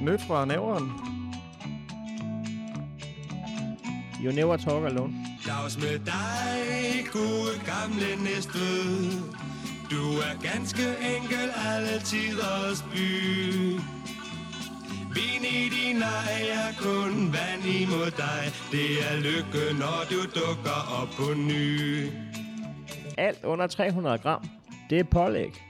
Nyt fra næveren. You never talk alone. Dags med dig, gode gamle næste. Du er ganske enkel alle tiders by. Vin i din ej er kun vand imod dig. Det er lykke, når du dukker op på ny. Alt under 300 gram. Det er pålæg.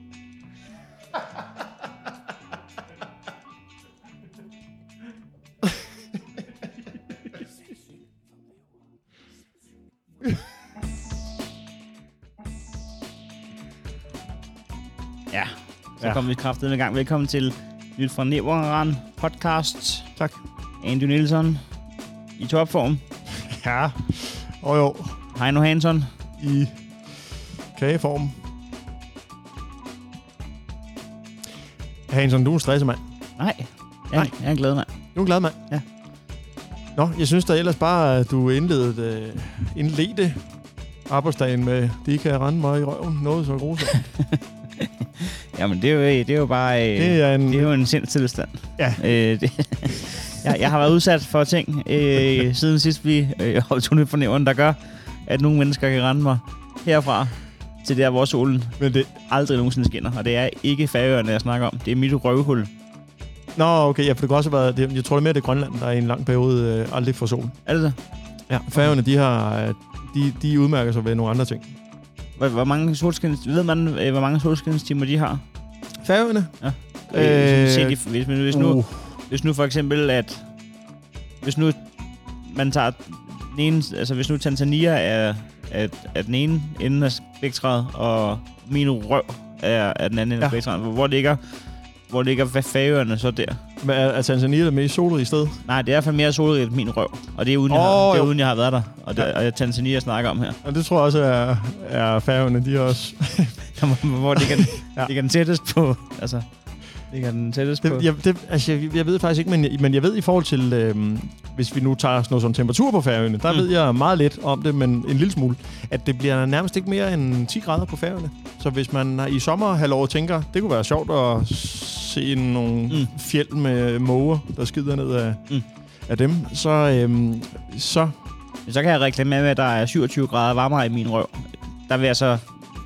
Så Ja. kommer vi kraftigt i gang. Velkommen til Nyt fra Næveren podcast. tak. Andy Nielsen i topform. Ja, og jo, Heino Hansson. i kageform. Hansen, du er en stresset mand. Nej, jeg, Nej. jeg er glad mand. Du er en glad mand. Ja. Nå, jeg synes da ellers bare, at du indledte, øh, indledte arbejdsdagen med, de kan rende mig i røven. Noget så grusomt. Jamen, det er jo, det er jo bare... Øh, det er en... Det er jo en sindstilstand. Ja. Øh, det, jeg, jeg har været udsat for ting øh, siden sidst vi øh, holdt nævren, der gør, at nogle mennesker kan rende mig herfra til der, hvor solen Men det... aldrig nogensinde skinner. Og det er ikke færøerne, jeg snakker om. Det er mit røvhul. Nå, okay, ja, for det kan også have været... Det, jeg tror det er mere, det er Grønland, der i en lang periode øh, aldrig får sol. Er det det? Ja, færgerne, de har... øh, De, de udmærker sig ved nogle andre ting. Hvor, hvor mange solskins, ved man, øh, hvor mange solskinstimer de har? Færgerne? Øh, Øh, se, de, hvis, hvis, nu, Uh, hvis nu for eksempel, at hvis nu man tager den ene, altså hvis nu Tanzania er, er, er den ene ende af spektret, og min røv er, er den anden ende Ja. af spektret, hvor, hvor ligger hvor ligger hvad færøerne så der? Men er, er Tanzania det mest solrige sted? Nej, det er i hvert fald mere solrigt end min røv. Og det er uden, jeg, Åh, har, det er uden jeg har været der. Og det Ja. og det er Tanzania, jeg snakker om her. Og det tror jeg også er, er færgerne, de er også... hvor ligger den, Ja. ja. den tættest på... Altså, ligger den tættest på... Det, jeg, det, altså, jeg, jeg ved faktisk ikke, men, men jeg ved i forhold til, øhm, hvis vi nu tager sådan noget som temperatur på færøerne, der mm. Ved jeg meget lidt om det, men en lille smule, at det bliver nærmest ikke mere end 10 grader på færøerne. Så hvis man i sommerhalvåret tænker, det kunne være sjovt at se nogle mm. Fjeld med måger, der skider ned af, mm. Mm. af dem, så, øhm, så Så kan jeg reklamere med, at der er 27 grader varmere i min røv. Der vil jeg så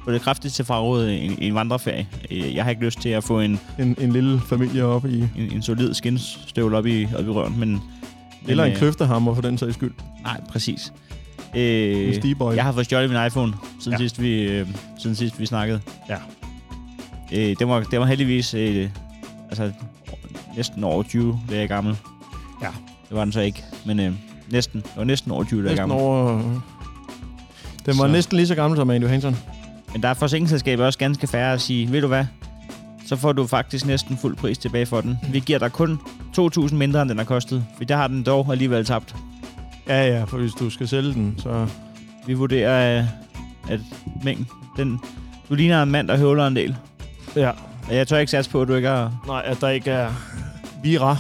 få det kraftigt til frarådet en, en vandreferie. Øh, Jeg har ikke lyst til at få en, en, en lille familie op i... en, en solid skinstøvl op i, op i røven, men... men, Eller en øh, kløftehammer for den sags skyld. Nej, præcis. En Øh, stiboy. jeg har fået stjålet min iPhone, siden, Ja. sidst, vi, øh, siden sidst vi snakkede. Ja. Øh, det, var, det var heldigvis øh, altså, næsten over 20 dage gammel. Ja. Det var den så ikke, men øh, næsten. Det var næsten over 20 dage Næsten gammel. over... Den var Så- næsten lige så gammel som Andy Hansen. Men der er forsikringsselskaber også ganske færre at sige, ved du hvad, så får du faktisk næsten fuld pris tilbage for den. Vi giver dig kun 2.000 mindre, end den har kostet, for der har den dog alligevel tabt. Ja, ja, for hvis du skal sælge den, så... Vi vurderer, øh, at mængden, den, du ligner en mand, der høvler en del. Ja. Og jeg tør ikke satse på, at du ikke har... Nej, at der ikke er vira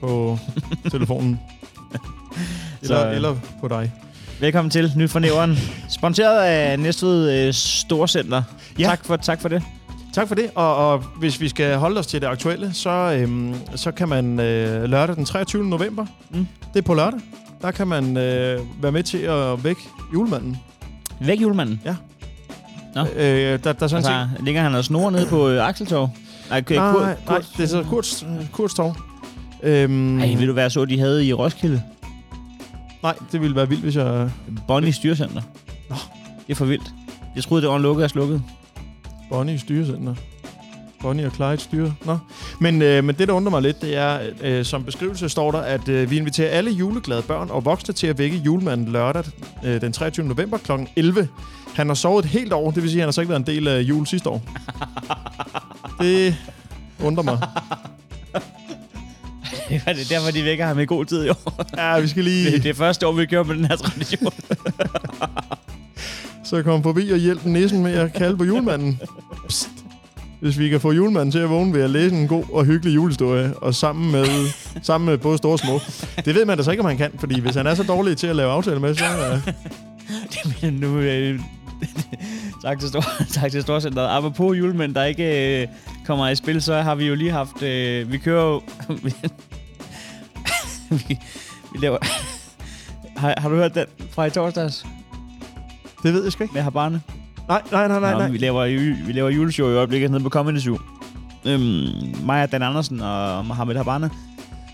på telefonen. eller, Så, eller på dig. Velkommen til Nyt fra Nævren. Sponsoreret af Næstved øh, Storcenter. Ja. Tak, for, tak for det. Tak for det. Og, og hvis vi skal holde os til det aktuelle, så, øhm, så kan man øh, lørdag den 23. november, Mm. det er på lørdag, der kan man øh, være med til at vække julemanden. Væk julemanden. Nå. Øh, der, der er sådan. Altså, ligger han og snor nede på øh, Akseltorv? Nej, okay, Nej, Kurt, nej, nej, det er så Kurts, Kurts tog. Øhm, Ej, vil du være så, de havde i Roskilde? Nej, det ville være vildt, hvis jeg... Bonnie Styrcenter. Nå. Det er for vildt. Jeg troede, det var en lukket og slukket. Bonnie styrecenter. Bonnie og Clyde styre. Nå. Men, øh, men det, der undrer mig lidt, det er, øh, som beskrivelse står der, at øh, vi inviterer alle juleglade børn og voksne til at vække julemanden lørdag øh, den 23. november kl. 11. Han har sovet et helt år, det vil sige, at han har så ikke været en del af jul sidste år. det undrer mig. det er derfor, de vækker ham i god tid i år. Ja, vi skal lige Det, det er første år, vi kører med den her tradition. så komme forbi og hjælpe nissen med at kalde på julemanden. Psst. Hvis vi kan få julemanden til at vågne ved at læse en god og hyggelig julehistorie, og sammen med, sammen med både store og små. Det ved man da så ikke, om han kan, fordi hvis han er så dårlig til at lave aftaler med, så... Øh, Men nu... Øh, tak til, stor, tak til Storcenteret. Apropos julemænd, der ikke øh, kommer i spil, så har vi jo lige haft... Øh, vi kører jo... vi, vi laver... har, har du hørt den fra i torsdags det ved jeg sgu ikke. med Habane? Nej, nej, nej, nej. Nå, nej. Vi, laver, vi laver juleshow i øjeblikket nede på Comedy Zoo. Øhm, mig Dan Andersen og Mohammed Habane.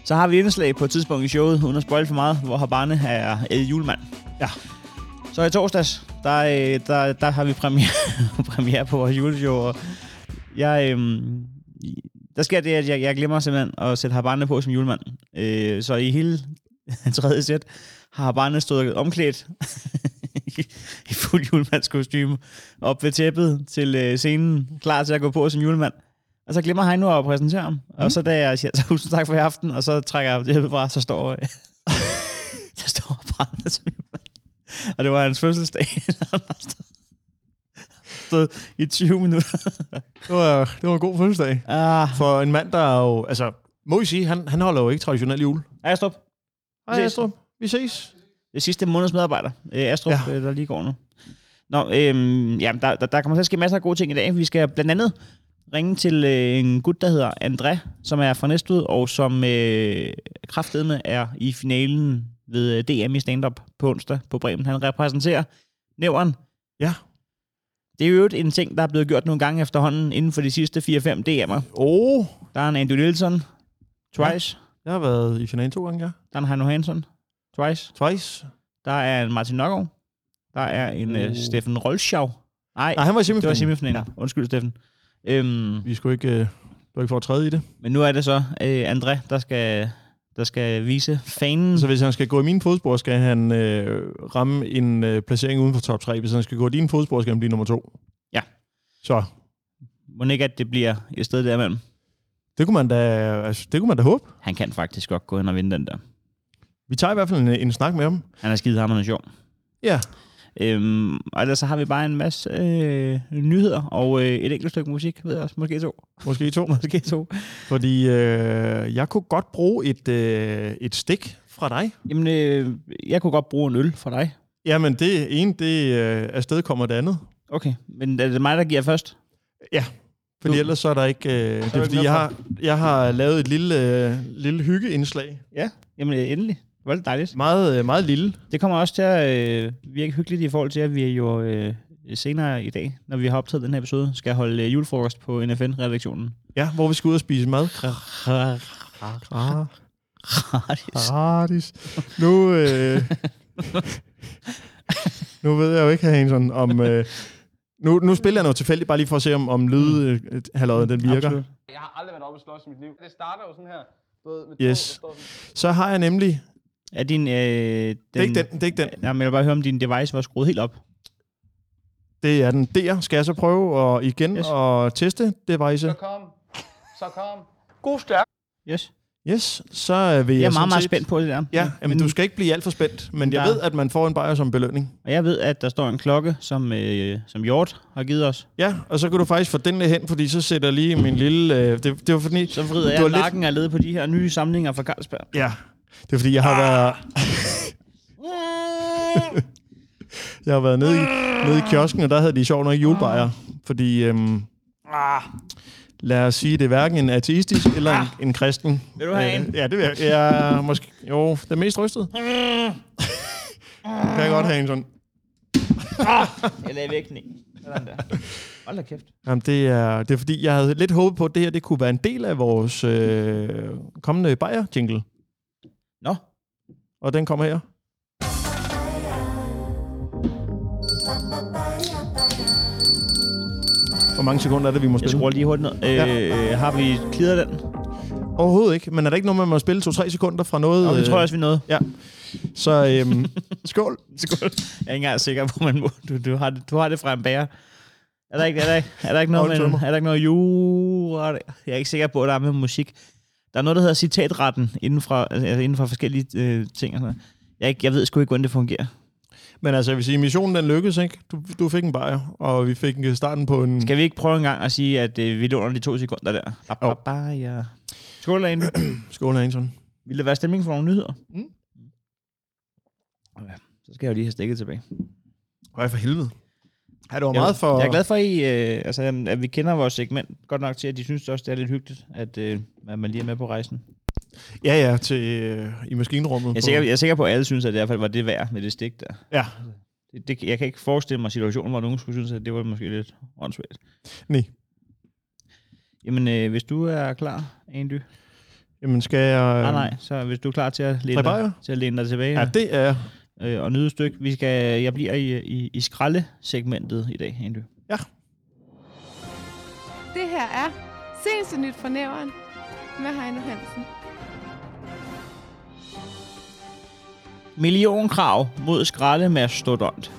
Så har vi indslag på et tidspunkt i showet, uden at spoil for meget, hvor Habane er øh, julemand. Ja. Så i torsdags, der, øh, der, der har vi premiere, premiere på vores juleshow, og jeg, øhm, der sker det, at jeg, jeg glemmer simpelthen at sætte Habane på som julemand. Øh, så i hele tredje sæt har Habane stået omklædt i, fuld julemandskostyme op ved tæppet til øh, scenen, klar til at gå på som julemand. Og så glemmer han nu at præsentere ham. Mm. Og så da jeg siger, tusind tak for i aften, og så trækker jeg det fra, så står, øh, der står Habane som julemand. Og det var hans fødselsdag. Stået- i 20 minutter. Det var, det var en god fødselsdag. Ah, For en mand, der er jo... Altså, må vi sige, han, han holder jo ikke traditionel jul. Astrup. Hej. Astrup. Vi ses. Det sidste måneds medarbejder. Øh, Astrup, Ja. ja. der lige går nu. Nå, øhm, ja, der, der, der kommer til at ske masser af gode ting i dag. Vi skal blandt andet ringe til øh, en gut, der hedder André, som er fra Næstved, og som øh, kraftedeme er i finalen ved øh, DM i stand-up på onsdag på Bremen. Han repræsenterer nævren. Ja. Det er jo en ting, der er blevet gjort nogle gange efterhånden inden for de sidste 4-5 DM'er. Oh, Der er en Andy Nielsen, twice. jeg har været i finalen to gange, ja. Der er en Heino Hansen, twice. Twice. Der er en Martin Nørgaard. Der er en uh. Uh. Steffen Rolschau. Nej, Nej, han var i det var semifinalen. semifinalen. Ja. Undskyld, Steffen. Øhm, Vi skulle ikke... Øh, du ikke for at træde i det. men nu er det så øh, André, der skal, der skal vise fanen. Så hvis han skal gå i mine fodspor, skal han øh, ramme en øh, placering uden for top 3. Hvis han skal gå i dine fodspor, skal han blive nummer 2. Ja. Så Må ikke, at det bliver et sted derimellem. det kunne man da, altså, det kunne man da håbe. Han kan faktisk godt gå hen og vinde den der. Vi tager i hvert fald en, en snak med ham. Han er skide hammerende sjov. Ja. Øhm, og ellers så har vi bare en masse øh, nyheder og øh, et enkelt stykke musik, ved jeg også. Måske to. Måske to. Måske to. Fordi øh, jeg kunne godt bruge et, øh, et stik fra dig. Jamen, øh, jeg kunne godt bruge en øl fra dig. Jamen, det ene, det øh, afsted kommer det andet. Okay, men er det mig, der giver først? Fordi Du- ellers så er der ikke... Øh, det er fordi, jeg for- har, jeg har lavet et lille, øh, lille hyggeindslag. Ja. Jamen, øh, endelig. Det var lidt dejligt. Meget, øh, meget lille. Det kommer også til at øh, virke hyggeligt i forhold til, at vi jo øh, senere i dag, når vi har optaget den her episode, skal holde øh, julefrokost på NFN-redaktionen. Ja, hvor vi skal ud og spise mad. Gratis. Gratis. Nu, øh, nu ved jeg jo ikke, Hansen, om... Øh, nu, nu spiller jeg noget tilfældigt, bare lige for at se, om, om lyd, øh, den virker. Absolut. Jeg har aldrig været oppe og slås i mit liv. Det starter jo sådan her. Ved, med Yes. to. Så har jeg nemlig... Er din... Øh, den, Det er ikke den, det er ikke den. Jamen, jeg vil bare høre, om din device var skruet helt op. Det er den der. Skal jeg så prøve og igen Yes. og teste device? Så kom. Så kom. God stærk. Yes. Yes, så øh, vil jeg Jeg er meget, meget set- spændt på det der. Ja, jamen, du skal ikke blive alt for spændt, men jeg Der- ved, at man får en bajer som belønning. Og jeg ved, at der står en klokke, som, øh, som Hjort har givet os. Ja, og så kan du faktisk få den der hen, fordi så sætter jeg lige min lille... Øh, det, det var fordi... Så vrider Du jeg har lidt- af led på de her nye samlinger fra Carlsberg. Ja, det er fordi, jeg har været... jeg har været nede i, nede i kiosken, og der havde de sjovt nok julebajer. Fordi øhm, Ah, Lad os sige, det er hverken en ateistisk eller en, en kristen. Vil du have Øh, en? Ja, det vil jeg. jeg er måske, jo, den mest rystede. kan jeg godt have en sådan. jeg lagde væk den i. Sådan der. Hold da kæft. Jamen, det er, det er fordi, jeg havde lidt håbet på, at det her det kunne være en del af vores øh, kommende Bayer-jingle. Nå, Og den kommer her. Hvor mange sekunder er det, vi må jeg spille? skruer lige hurtigt ned. Øh, Har vi klidret den? Overhovedet ikke. Men er der ikke noget, man må spille 2-3 sekunder fra noget? Nå, det øh, tror jeg også, vi nåede. Ja. Så øhm, skål. Skål. Jeg er ikke engang sikker på, man må. Du, du, har, det, du har det fra en bager. Er der ikke, er der, ikke- er der ikke noget, med, er der ikke noget jura? Jeg er ikke sikker på, at der er med musik. Der er noget, der hedder citatretten inden for, altså inden for forskellige øh, ting. Og sådan. Jeg, jeg ved sgu ikke, hvordan det fungerer. Men altså, jeg vil sige, missionen den lykkedes, ikke? Du, du fik en bajer, og vi fik starten på en... Skal vi ikke prøve en gang at sige, at øh, vi låner de to sekunder der? Ba, ba, Jo. ba, ja. Skål, Andy. Skål, Hansen. Vil det være stemning for nogle nyheder? Mm. Okay. Så skal jeg jo lige have stikket tilbage. Høj for helvede. Ja, det var meget for... Jeg er glad for, at, I, øh, altså, at vi kender vores segment godt nok til, at de synes også, det er lidt hyggeligt, at, øh, at man lige er med på rejsen. Ja, ja, til, øh, i maskinrummet. Jeg er, sikker, jeg er sikker på, at alle synes, at det i hvert fald var det værd med det stik der. Ja, Det, det, jeg kan ikke forestille mig situationen, hvor nogen skulle synes, at det var måske lidt åndssvagt. nej. Jamen, øh, hvis du er klar, Andy. Jamen, skal jeg... Øh, nej, nej. Så hvis du er klar til at læne, dig, til at læne dig tilbage Ja, det er... øh, og nyde et stykke. Vi skal, jeg bliver i, i, i skraldesegmentet i dag, Andy. Det her er Seneste Nyt fra Næveren med Heino Hansen. Millionkrav mod skraldemastodont.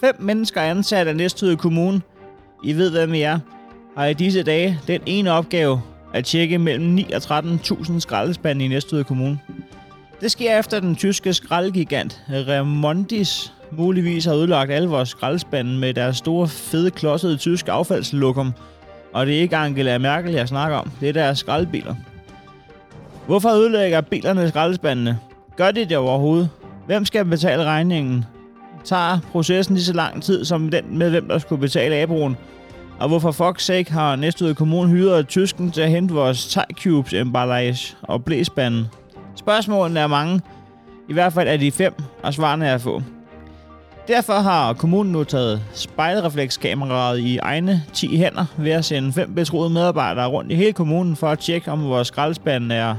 Fem mennesker ansat af Næstved Kommune, I ved hvem I er, har i disse dage den ene opgave at tjekke mellem 9 og 13.000 skraldespande i Næstved Kommune. Det sker efter den tyske skraldgigant Remondis muligvis har ødelagt alle vores skraldespande med deres store, fede, klodsede tyske affaldslokum. Og det er ikke Angela Merkel, jeg snakker om. Det er deres skraldbiler. Hvorfor ødelægger bilerne skraldespandene? Gør de det overhovedet? Hvem skal betale regningen? Tager processen lige så lang tid som den med, hvem der skulle betale abroen? Og hvorfor fuck sake har Næstved Kommune hyret tysken til at hente vores Thai Cubes emballage og blæsbanden? Spørgsmålene er mange. I hvert fald er de fem, og svarene er få. Derfor har kommunen nu taget spejlreflekskameraet i egne 10 hænder ved at sende fem betroede medarbejdere rundt i hele kommunen for at tjekke, om vores skraldespand er,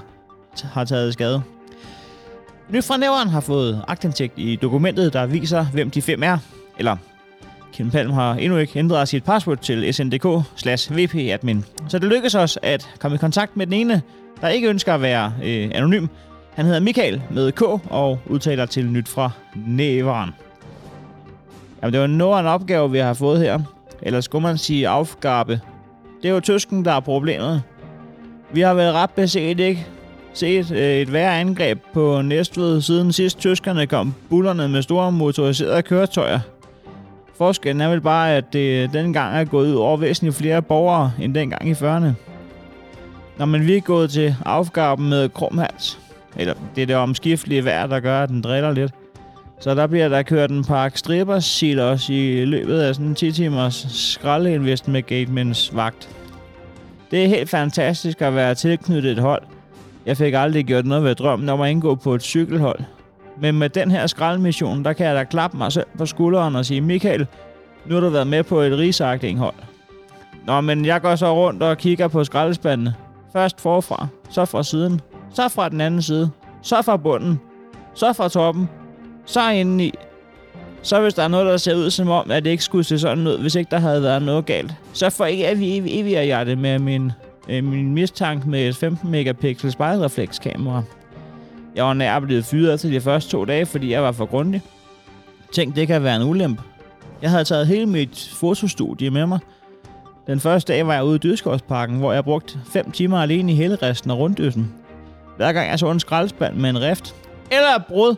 har taget skade. Nyt fra nævren har fået aktindsigt i dokumentet, der viser, hvem de fem er. Eller, Kim Palm har endnu ikke ændret sit password til sndk vp-admin. Så det lykkedes os at komme i kontakt med den ene, der ikke ønsker at være øh, anonym. Han hedder Michael med K og udtaler til nyt fra Næveren. Jamen, det var noget af en opgave, vi har fået her. Eller skulle man sige afgabe. Det er jo tysken, der er problemet. Vi har været ret beset ikke set øh, et værre angreb på Næstved, siden sidst tyskerne kom bullerne med store motoriserede køretøjer. Forskellen er vel bare, at det øh, dengang er gået ud over væsentligt flere borgere end dengang i 40'erne. Når man vi er gået til afgaben med krumhals, eller det er det omskiftelige vejr, der gør, at den driller lidt, så der bliver der kørt en pakke strippers også i løbet af sådan en 10 timers skraldeinvestments vagt. Det er helt fantastisk at være tilknyttet et hold. Jeg fik aldrig gjort noget ved drømmen om at indgå på et cykelhold. Men med den her skraldmission, der kan jeg da klappe mig selv på skulderen og sige, Michael, nu har du været med på et rigsagtinghold. Nå, men jeg går så rundt og kigger på skraldespandene. Først forfra, så fra siden, så fra den anden side, så fra bunden, så fra toppen, så indeni. Så hvis der er noget, der ser ud som om, at det ikke skulle se sådan ud, hvis ikke der havde været noget galt, så får ikke evig, evig, evig jeg det med min, øh, min mistanke med et 15 megapixel spejlreflekskamera. Jeg var nær blevet fyret til de første to dage, fordi jeg var for grundig. Tænk, det kan være en ulempe. Jeg havde taget hele mit fotostudie med mig. Den første dag var jeg ude i Dyrskovsparken, hvor jeg brugte 5 timer alene i hele resten af runddyssen. Hver gang jeg så en skraldespand med en rift, eller et brud,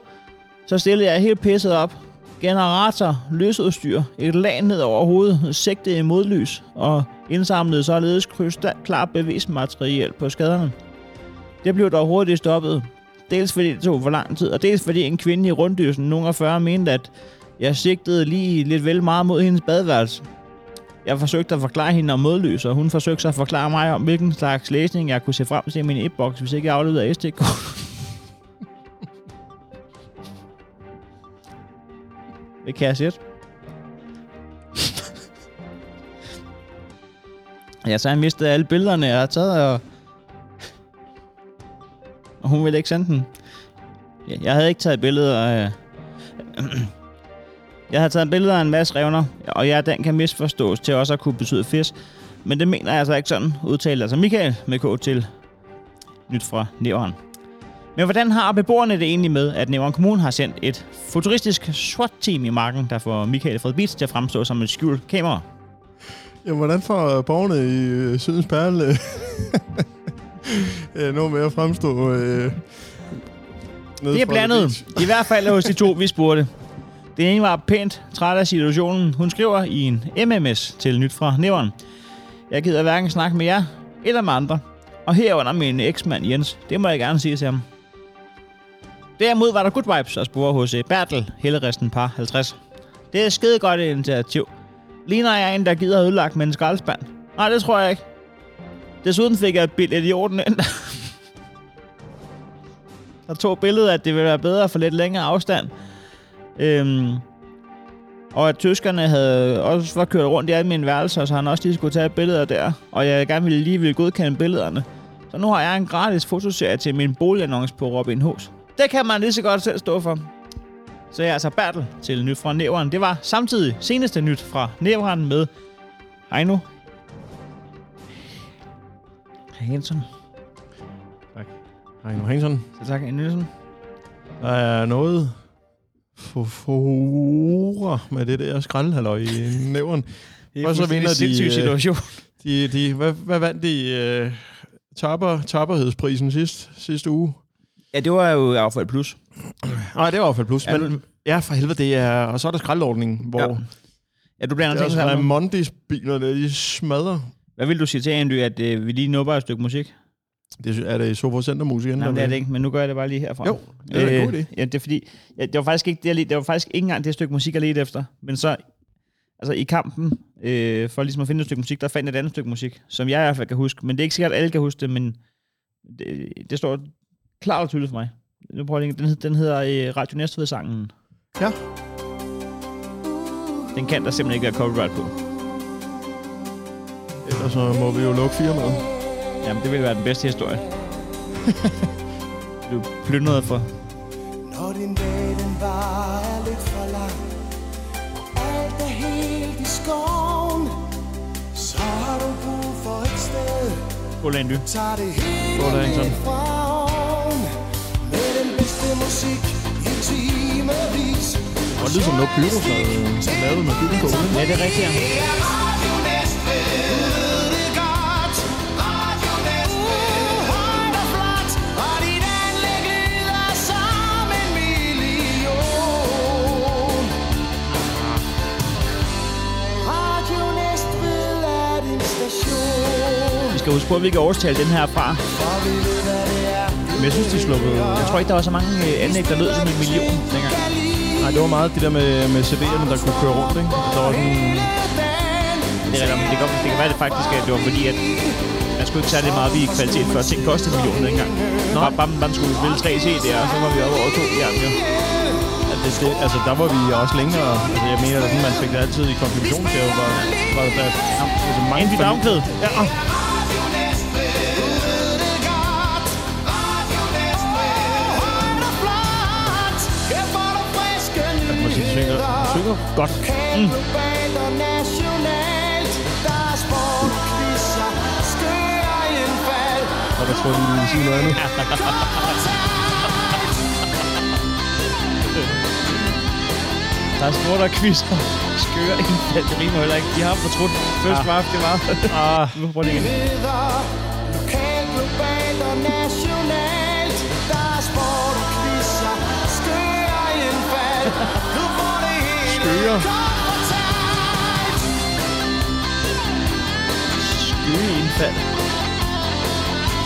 så stillede jeg helt pisset op. Generator, løsudstyr, et lag ned over hovedet, sigtede i modlys og indsamlede således krystalklart bevismateriel på skaderne. Det blev dog hurtigt stoppet. Dels fordi det tog for lang tid, og dels fordi en kvinde i runddysen, nogen af 40, mente, at jeg sigtede lige lidt vel meget mod hendes badeværelse. Jeg forsøgte at forklare hende om modløs, og hun forsøgte så at forklare mig om, hvilken slags læsning jeg kunne se frem til i min e-boks, hvis ikke jeg afleverede sd Det kan jeg sætte. ja, så har jeg mistet alle billederne, jeg har taget, og... og hun ville ikke sende dem. Jeg havde ikke taget billeder af... Jeg har taget billeder af en masse revner, og ja, den kan misforstås til også at kunne betyde fisk. Men det mener jeg altså ikke sådan, udtaler altså Michael med K til nyt fra Nævren. Men hvordan har beboerne det egentlig med, at Nævren Kommune har sendt et futuristisk SWAT-team i marken, der får Michael Fred Beats til at fremstå som et skjult kamera? Ja, hvordan får borgerne i øh, Sydens Perle øh, noget med at fremstå øh, Det er blandet. I hvert fald hos de to, vi spurgte. Den ene var pænt træt af situationen. Hun skriver i en MMS til nyt fra Nævren. Jeg gider hverken snakke med jer eller med andre. Og herunder min eksmand Jens. Det må jeg gerne sige til ham. Derimod var der good vibes at spore hos eh, Bertel, Helleresten par 50. Det er skide godt initiativ. Ligner jeg en, der gider ødelagt med en skraldespand? Nej, det tror jeg ikke. Desuden fik jeg et billede i orden ind. Der tog billedet, at det ville være bedre for lidt længere afstand. Øhm, og at tyskerne havde også var kørt rundt i alle mine værelser, så han også lige skulle tage billeder der. Og jeg gerne ville lige ville godkende billederne. Så nu har jeg en gratis fotoserie til min boligannonce på Robin Hus. Det kan man lige så godt selv stå for. Så jeg er altså Bertel til nyt fra Nævren. Det var samtidig seneste nyt fra Nævren med Heino Hansen. Heino Hansson. Så tak, Nielsen. Der er noget fora med det der skraldhalløj i nævren. Det Og så vinder de, øh, situation. De, de, hvad, hvad vandt de? Øh, tapper, tapperhedsprisen sidst, sidste uge? Ja, det var jo affald plus. Nej, det var i hvert fald plus. Ja, men, ja, for helvede, det er... Og så er der skraldordningen, hvor Ja. ja. Du er ting også sammen. nu. Mondis biler, der de smadrer. Hvad vil du sige til Andy, at øh, vi lige nupper et stykke musik? Det er det Sofa Center musik Nej, det er det ikke, men nu gør jeg det bare lige herfra. Jo, det er en god idé. Ja, det er fordi, ja, det var faktisk ikke det, jeg det var faktisk ikke engang det stykke musik, jeg ledte efter. Men så, altså i kampen, øh, for ligesom at finde et stykke musik, der fandt jeg et andet stykke musik, som jeg i hvert fald kan huske. Men det er ikke sikkert, at alle kan huske det, men det, det står klart og tydeligt for mig. Nu prøver jeg lige, den, den hedder øh, Radio Næstved-sangen. Ja. Den kan der simpelthen ikke være copyright på. Ellers så må vi jo lukke firmaet. Jamen, det ville være den bedste historie. du plyndrede for. Når din dag den er lidt for lang Og alt er helt i skoven Så har du brug for et sted Skål, Andy. Tag det hele med fra oven Med den bedste musik i timevis Og lyder som noget Pyrus har lavet med byggenkål. Ja, det er rigtigt, ja. Skal huske på, ikke årstal den her fra. Er Men jeg synes, de slukkede... Jeg tror ikke, der var så mange øh, anlæg, der lød som en million dengang. Nej, det var meget det der med, med CD'erne, der kunne køre rundt, ikke? Der var sådan... Det er men det kan, det kan være det faktisk, at det var fordi, at man skulle ikke særlig meget i kvalitet, før ting kostede en million dengang. Nå. Bare, bare man skulle spille tre CD'er, og så var vi oppe over to jern, jo. At det, det, altså, der var vi også længere. Altså, jeg mener, at man fik det altid i konfirmationsgave, var, var der, altså, mange Andy Dagnklæd. Ja, quizzer, skøre indfald Og der tror jeg, de ville sige noget andet. Der er sport og quizzer. Skøre indfald. Det rimer heller ikke. De har fortrudt. Først var det var. Ah, Nu prøver det igen. Komfortabelt. Skøre indfald.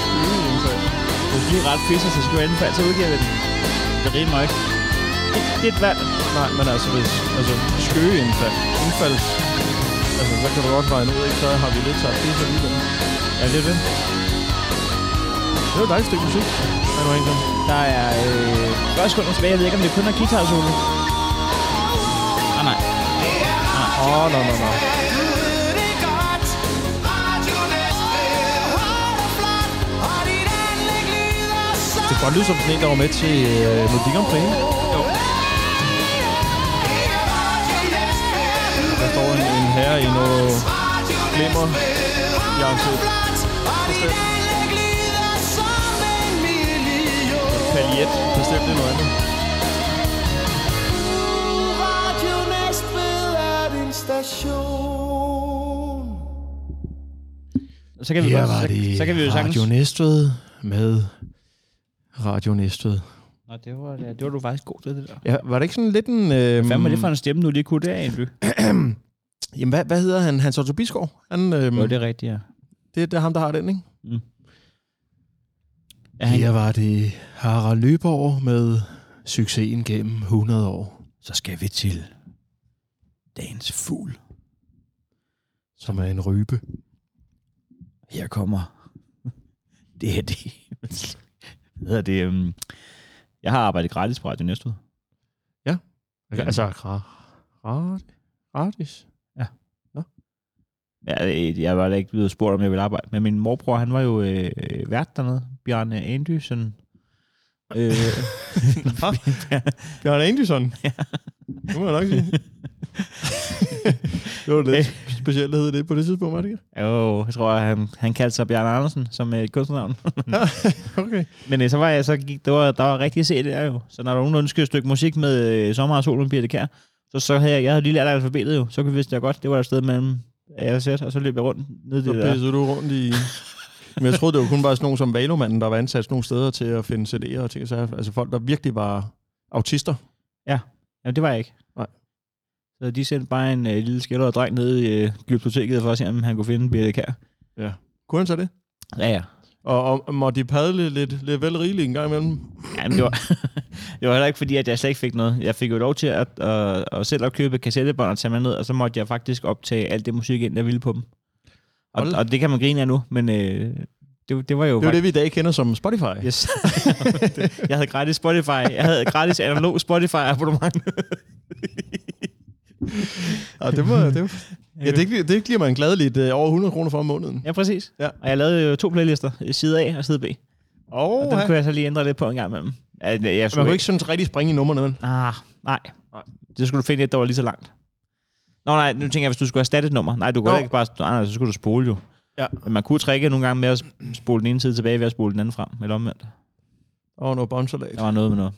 skøre indfald. Hvis vi er ret quizzer til skøre indfald, så udgiver vi den. Det rimer ikke. Det, er et valg. Nej, men altså, hvis, altså skøre indfald. Indfalds... Altså, så kan du godt regne ud, ikke? Så har vi lidt taget så alligevel. Ja, det er det. Det er jo et dejligt stykke musik. Er? Der er øh, 40 sekunder tilbage. Jeg ved ikke, om det kun er guitar solo. Oh, nå, nå, nå. Det kan godt lyde som sådan en, der var med til øh, Melodi Grand Prix. Jo. Der står en, en herre i noget glimmer. Janset. Paljet. Bestemt det noget andet. Station. Så kan vi, godt, så, så kan vi jo sagtens... Radio Næstved med Radio Næstved. Nå, det var, ja, det var du faktisk god til, det der. Ja, var det ikke sådan lidt en... Øh, Hvad var det for en stemme, du lige kunne der, Andrew? Jamen, hvad, hvad hedder han? Hans Otto Bisgaard? Han, øh, Jo, det er rigtigt, ja. det, det er ham, der har den, ikke? ja han, Her var det Harald Løborg med succesen gennem 100 år, så skal vi til dagens fugl. som er en rybe. Her kommer... Det er det. Hvad hedder det? Um, jeg har arbejdet gratis på Radio Næstved. Ja. Altså, gra, gratis. gratis. Ja, øh, jeg var da ikke blevet spurgt, om jeg ville arbejde. Men min morbror, han var jo øh, vært dernede. Bjarne Andysen. Øh, Bjørn Anderson. Ja. Det må jeg nok sige. det var lidt specielt, hed det på det tidspunkt, var det ikke? jo, jeg tror, han, han kaldte sig Bjarne Andersen som et kunstnernavn. Okay. Men øh, så var jeg så gik, det var, der var rigtig set der jo. Så når der nogen, der ønskede et stykke musik med øh, Sommer og Sol og Birte Kær, så, så havde jeg, jeg havde lige lært alfabetet jo. Så kunne vi vidste jeg godt, det var et sted mellem A og Z, og så løb jeg rundt ned Så det der. pissede du rundt i... Men jeg troede, det var kun bare sådan nogen som Valomanden, der var ansat nogle steder til at finde CD'er og ting. sager. Altså folk, der virkelig var autister. Jamen, det var jeg ikke. Så de sendte bare en øh, lille skældere dreng ned i øh, glyptoteket for at se, om han kunne finde Birte Kær. Kunne han så det? Ja, ja. Og, og måtte de padle lidt, lidt vel rigeligt en gang imellem? Jamen, det var, det var heller ikke fordi, at jeg slet ikke fik noget. Jeg fik jo lov til at, at, at selv at købe kassettebånd og tage med ned, og så måtte jeg faktisk optage alt det musik ind, jeg ville på dem. Og, Hold. og det kan man grine af nu, men øh, det, det var jo Det er jo det, vi i dag kender som Spotify. Yes. jeg havde gratis Spotify. Jeg havde gratis analog Spotify abonnement. Ja, det, må, det, ja, det, giver- det giver man gladeligt uh, over 100 kroner for om måneden. ja, præcis. Ja. Og jeg lavede jo to playlister, side A og side B. Oh, Og dem kunne jeg så lige ændre lidt på en gang imellem. Jeg, jeg, jeg Man kunne ikke sådan rigtig springe i numrene, vel? Ah, nej. Det skulle du finde et, der var lige så langt. Nå nej, nu tænker jeg, hvis du skulle erstatte et nummer. Nej, du kunne Nå. ikke bare... Nej, nej, så skulle du spole jo. Ja. Men man kunne trække nogle gange med at spole den ene side tilbage ved at spole den anden frem. Eller omvendt. Og noget båndsalat. Der var noget med noget.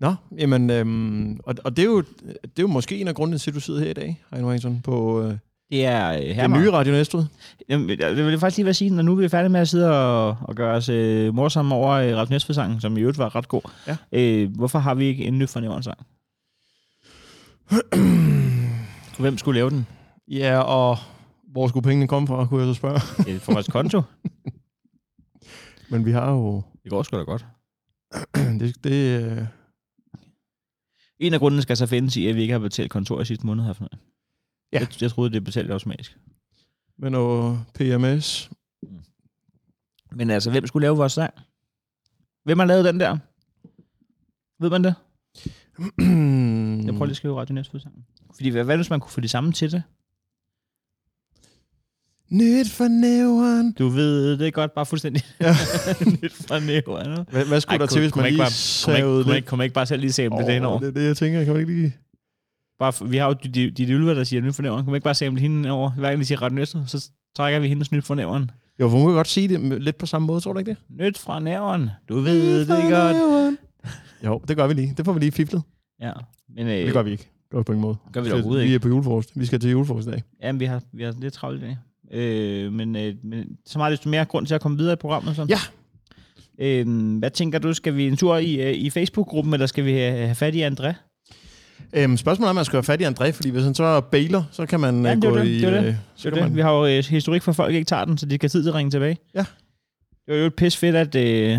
Nå, jamen, øhm, og, og det, er jo, det er jo måske en af grundene til, at du sidder her i dag, Heino Hansson, på øh, Det er øh, den Herman. nye Radio Næstved. Jamen, jeg vil faktisk lige være sige, når nu er vi færdige med at sidde og, og gøre os øh, morsomme over øh, Ralf Næstved-sangen, som i øvrigt var ret god. Ja. Øh, hvorfor har vi ikke en ny fornævren sang? Hvem skulle lave den? Ja, og hvor skulle pengene komme fra, kunne jeg så spørge. Øh, For vores konto? Men vi har jo... Det går sgu da godt. Det, det, øh, En af grundene skal så findes i, at vi ikke har betalt kontor i sidste måned her. Ja. Jeg, jeg troede, det betalte automatisk. med noget PMS. Men altså, hvem skulle lave vores sang? Hvem har lavet den der? Ved man det? Jeg prøver lige at skrive Radio Næstved sangen. Fordi hvad, hvad hvis man kunne få de samme til det? Nyt for næveren. Du ved det godt, bare fuldstændig. Ja. Nyt fra næveren. Hvad, hvad skulle Ej, der til, hvis man lige bare- savede kunne, man ikke, kunne man ikke bare selv lige sample oh, det henover? Det er det, jeg tænker. Kan man ikke lige... Bare, vi har jo de, de, de ulver, der siger nyt for næveren. Kunne man ikke bare sample hende over? Hver gang de siger Radio Næstved, så trækker vi hendes nyt for næveren. Jo, for man kan godt sige det lidt på samme måde, tror du ikke det? Nyt fra næveren. Du ved det godt. Jo, det gør vi lige. Det får vi lige fiflet. Ja, men øh, Det gør vi ikke. Det gør vi på ingen måde. gør vi da overhovedet Vi ikke. er på julefrokost. Vi skal til julefrokost i dag. Jamen, vi har, vi har lidt travlt i dag. Øh, men, øh, men så meget desto mere grund til at komme videre i programmet. Så. Ja. Øh, hvad tænker du? Skal vi en tur i, øh, i Facebook-gruppen, eller skal vi have, have fat i André? Øhm, spørgsmålet er, om man skal have fat i André, fordi hvis han så bailer, så kan man Ja, ja, det gå det, i... det det. øh, Så det, kan man, Vi har jo øh, historik for, at folk ikke tager den, så de kan tid til at ringe tilbage. Ja. Det var jo et pis fedt, at, øh,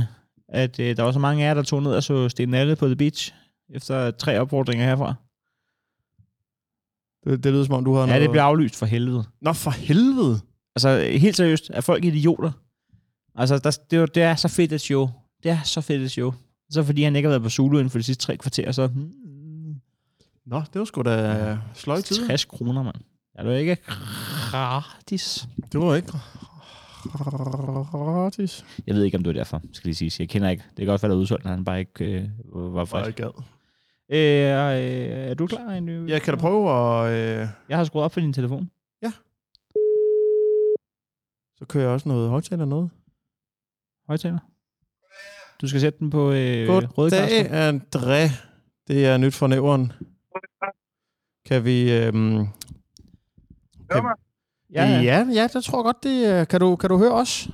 at øh, der var så mange af jer, der tog ned og så Sten Nalle på The Beach, efter tre opfordringer herfra. Det, det lyder som om, du har Ja, noget... det bliver aflyst for helvede. Nå, for helvede. Altså, helt seriøst, er folk idioter? Altså, der, det, er det er så fedt et show. Det er så fedt et show. Så fordi han ikke har været på Zulu inden for de sidste tre kvarter, så hmm, Nå, det var sgu da sløjt tid. 60 kroner, mand. Er du ikke gratis? Det var ikke gratis. Jeg ved ikke, om det var derfor, skal lige sige. Jeg kender ikke. Det kan godt være, er udsolgt, han bare ikke øh, var Bare frisk. ikke gad. Øh, øh, er du klar? Andy? Ja, kan du prøve at... Øh, Jeg har skruet op for din telefon. så kører jeg også noget højtaler noget. Højtaler. Du skal sætte den på øh, Goddag, rødkastet. André. Det er nyt fra nævren. Kan vi... Øhm, kan, Ja, ja. ja, ja, det tror jeg godt. Det, er- kan, du, kan du høre os?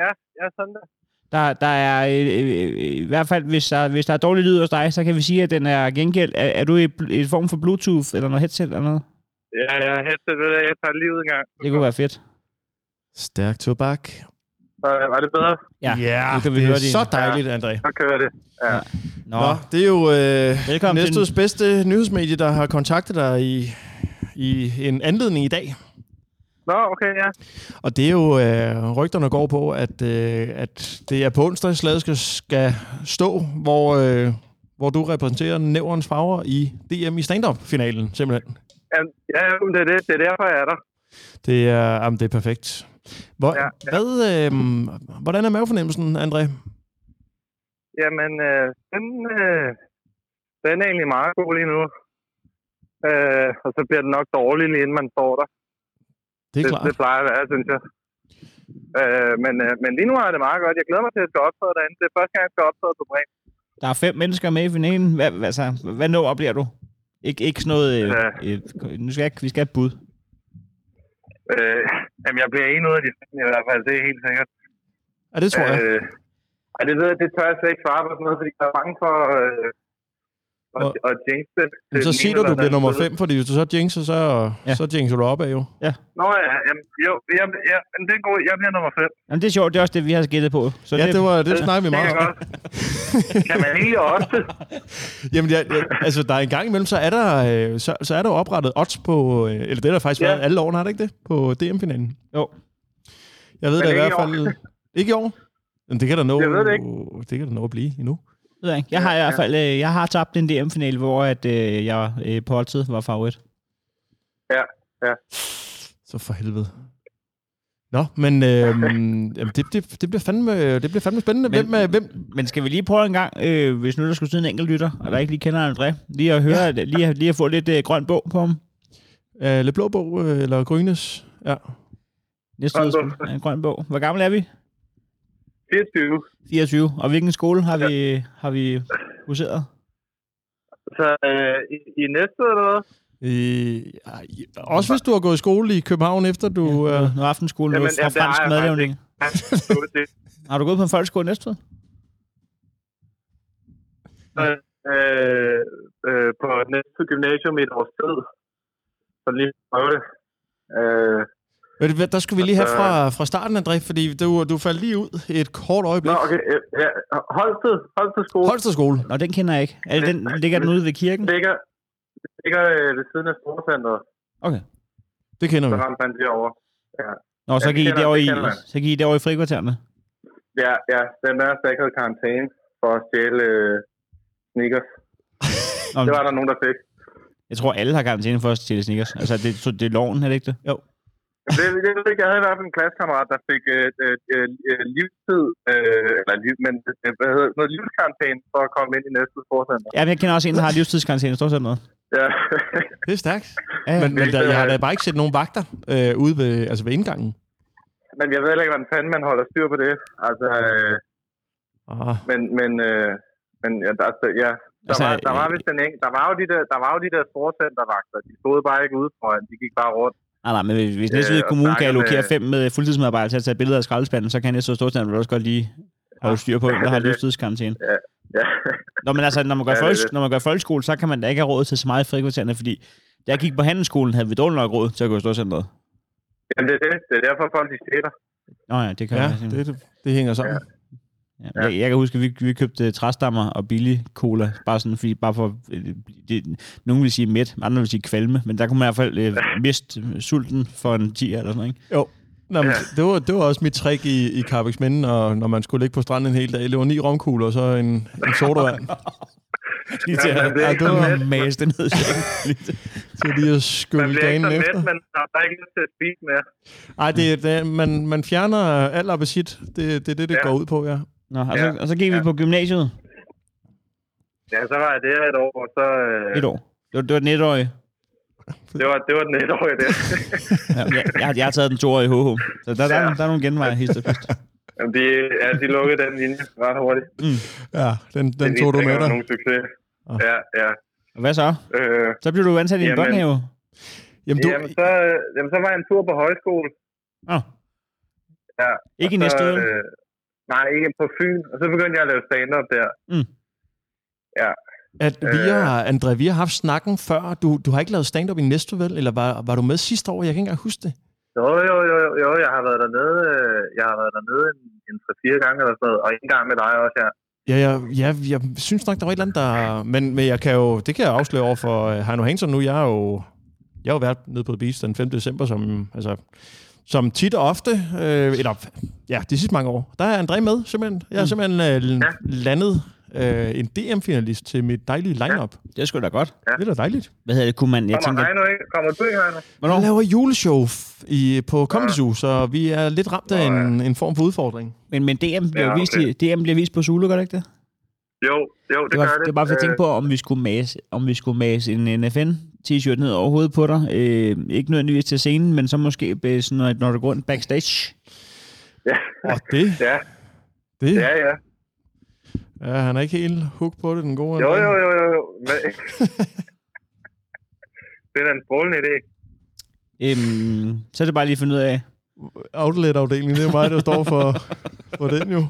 Ja, ja, sådan der. Der, der er øh, øh, i hvert fald, hvis der, hvis der er dårlig lyd hos dig, så kan vi sige, at den er gengældt. Er, er du i et form for Bluetooth eller noget headset eller noget? Ja, ja, headset, du, jeg tager lige ud en gang. Det kunne være fedt. Stærk tobak. Så var det bedre? Ja, ja nu kan vi det høre er din- så dejligt, André. Så kører det. Nå, Nå, det er jo øh, Velkommen til Næsteds bedste nyhedsmedie, der har kontaktet dig i, i en anledning i dag. Nå, okay, ja. Og det er jo, øh, rygterne går på, at, øh, at det er på onsdag, slaget skal, skal stå, hvor, øh, hvor du repræsenterer nævrens farver i DM i stand-up-finalen, simpelthen. Jamen, Ja, det er det. Det er derfor, jeg er der. Det er, jamen, det er perfekt. Hvor, ja. ja. Hvad, øh, hvordan er mavefornemmelsen, André? Jamen, øh, den, øh, den er egentlig meget god lige nu. Øh, og så bliver den nok dårlig lige inden man står der. Det er det, klart. det plejer at være, synes jeg. Øh, men, øh, men lige nu er det meget godt. Jeg glæder mig til at skal optræde derinde. Det er første gang, jeg skal optræde på Bremen. der er fem mennesker med i finalen. Hvad, altså, hvad nummer bliver du? Ik, ikke sådan noget... Øh, øh, nu skal jeg, vi skal have et bud. Øh, jamen, jeg bliver en ud af de i hvert fald. Det er helt sikkert. Ja, det tror jeg. Øh, ej, det, ved jeg, det tør jeg slet ikke svare på sådan noget, fordi jeg er bange for øh, at, Og- at jinx det. Men så til sig den du, du bliver nummer anden 5, fordi hvis du så jinxer, så, Ja. ja. så jinxer du op af jo. Nå ja, jamen, jo, jeg, jeg, men det er god. Jeg bliver nummer 5. Jamen, det er sjovt. Det er også det, vi har gættet på. Så Ja, det, var, det snakker vi det meget kan om. godt. Kan man egentlig også? Jamen, ja, ja, altså, der er en gang imellem, så er der, øh, så, så er der jo oprettet odds på, øh, eller det har der faktisk Ja. været alle årene, har det ikke det? På DM-finalen. Jo. Jeg ved Men da i hvert fald... Ikke i år? Men det kan der nå, Jeg ved det ikke. det kan der nå at blive endnu. Ved jeg ikke. Jeg har i hvert fald øh, jeg har tabt en DM-finale, hvor at, øh, jeg øh, på holdtid var favorit. Så for helvede. Nå, men øh, jamen, det, det, det, bliver fandme, det bliver fandme spændende. Men- hvem, hvem, Men skal vi lige prøve en gang, øh, hvis nu der skulle sidde en enkelt lytter, og der ikke lige kender André, lige at høre, ja. lige, at- lige at få lidt øh, grøn bog på ham. øh, Le Blå Bog øh, eller Grynes? Ja. Næste Grøn bog. en grøn bog. Hvor gammel er vi? 24. 24. Og hvilken skole har vi, har vi huseret? Så øh, i, i næste eller hvad? Øh, også hvis du har gået i skole i København, efter du... Ja, Øh, nu er aftenskolen Jamen, fra har fransk jeg madlavning. Ja, Har du gået på en folkeskole næste år? øh, øh, på næste gymnasium i et års tid. Så lige prøve det. Øh, der skulle vi lige have Altså- fra, fra starten, André, fordi du, du faldt lige ud i et kort øjeblik. nå, okay. øh, Ja, Holsted, Holsted skole. Holsted skole. Nå, den kender jeg ikke. Er det den, ligger den ude ved kirken? ligger, ligger øh, ved siden af storcenteret. Okay. Det kender Så vi. ramte man derovre. Nå, så Ja, gik I kender- derovre i, så gik I derovre i frikvartererne. Ja, ja. Den der der ikke havde karantæne for at stjæle øh, sneakers. Det var der nogen, der fik. Jeg tror, alle har karantæne for at stjæle sneakers. Altså, det, så det er loven, er det ikke det? Jo. Det, det, ved jeg ikke. jeg havde i hvert fald en klassekammerat, der fik øh, øh, øh, livstid, øh, eller liv, men øh, hvad hedder, det, noget livskarantæne for at komme ind i næste storcenter. Ja, men jeg kender også en, der har livstidskarantæne. Står sådan noget. Ja. Det er stærkt. Ja. Men, men der, jeg har da øh, bare ikke set nogen vagter øh, ude ved, altså ved indgangen. men jeg ved heller ikke, hvordan fanden man holder styr på det. Altså, øh, Ah, men, men, øh, men ja, der, altså, ja. Der, Altså, var, der, var øh, vist en der var jo de der, der var jo de der storcentervagter. De stod bare ikke ude foran. De gik bare rundt. Nej, nej, men hvis Næstved Øh, Kommune kan allokere med- fem med fuldtidsmedarbejdere til at tage billeder af skraldespanden, så kan Næstved Storstand vel også godt lige holde styr på, hvem der har livstidskarantæne. Ja. Nå, men altså, når man, går Ja, ja, det. når man går i folkeskole, så kan man da ikke have råd til så meget i frikvartererne, fordi da jeg gik på handelsskolen, havde vi dårligt nok råd til at gå i storcenteret. Jamen, det er det. Det er derfor, folk de stjæler. Nå ja, det kan ja, jeg sige. det, det, det hænger sammen. Ja. Jeg, jeg kan huske, at vi, vi købte træstammer og billig cola, bare sådan, fordi, bare for, øh, det, nogen vil sige mæt, andre vil sige kvalme, men der kunne man i hvert fald øh, miste sulten for en 10 eller sådan noget, ikke? Jo. Nå, men Ja. det, var, det var også mit trick i, i Carbex Minde, og når man skulle ligge på stranden en hel dag. Det var ni romkugler og så en, en sodavand. Lige til Ja, at, men det er ja, ikke det så var det ned. sengen. Lige til- til lige at Man bliver ikke dagen så efter. mæt, men der er ikke til at spise mere. Ej, det, er- det, man, man fjerner al appetit. Det, det er det, det Ja. går ud på, ja. Nå, og, så, Ja. og så gik vi Ja. på gymnasiet Ja, så var jeg der et år, og så... Øh, et år. Det var, det var den etårige. det, var, det var den etårige der. Ja, jeg, jeg, har- jeg har taget den toårige HH. Så der, der, Ja. der er nogle genveje hist og pist. Jamen, de, ja, de lukkede den linje ret hurtigt. Ja, den, den Det tog du med der dig. Nogen succes. Ah. Ja, ja. Og hvad så? Øh, Så blev du ansat i en Jamen- børnehave. Jamen, du, jamen, så, øh, jamen, så var jeg en tur på højskole. Åh, Ja, ikke i så, næste øh, Nej, ikke på Fyn. Og så begyndte jeg at lave stand-up der. at vi øh. har, André, vi har haft snakken før. Du, du har ikke lavet stand-up i næste vel? Eller var, var du med sidste år? Jeg kan ikke engang huske det. Jo, jo, jo, jo, jeg har været dernede, øh, jeg har været dernede en, en 3-4 gange eller sådan noget, og en gang med dig også, ja. Ja, jeg, ja, jeg synes nok, der var et eller andet, der... Men, men jeg kan jo, det kan jeg afsløre over for uh, Heino Hansen nu. Jeg er jo, jeg har jo været nede på The Beast den 5. december, som, altså, som tit og ofte, øh, eller ja, de sidste mange år, der er André med, simpelthen. Jeg er simpelthen øh, Ja. landet øh, en DM-finalist til mit dejlige lineup. Ja. Det er sgu da godt. Det er da dejligt. Hvad hedder det? Kunne man... Jeg Kommer tænker, Heino ikke? Kommer du ikke, Heino? hvornår? Jeg laver juleshow f- i, på Comedy Zoo, så vi er lidt ramt af ja. en, en form for udfordring. Men, men DM, bliver Ja, ja, vist, okay. i, DM bliver vist på Zulu, gør det ikke det? Jo, jo, det, Det var, gør det. det var bare for at tænke Øh, på, om vi skulle mase, om vi skulle mase en NFN-t-shirt ned over hovedet på dig. Øh, ikke nødvendigvis til scenen, men så måske sådan, når, når du går rundt backstage. Ja, Og det, ja, det ja, ja. ja, han er ikke helt hooked på det, den gode Jo, jo, jo, jo. jo. Men, det er da en strålende idé. Øhm, så er det bare lige at finde ud af, Outlet-afdelingen, det er mig, der står for, for den jo.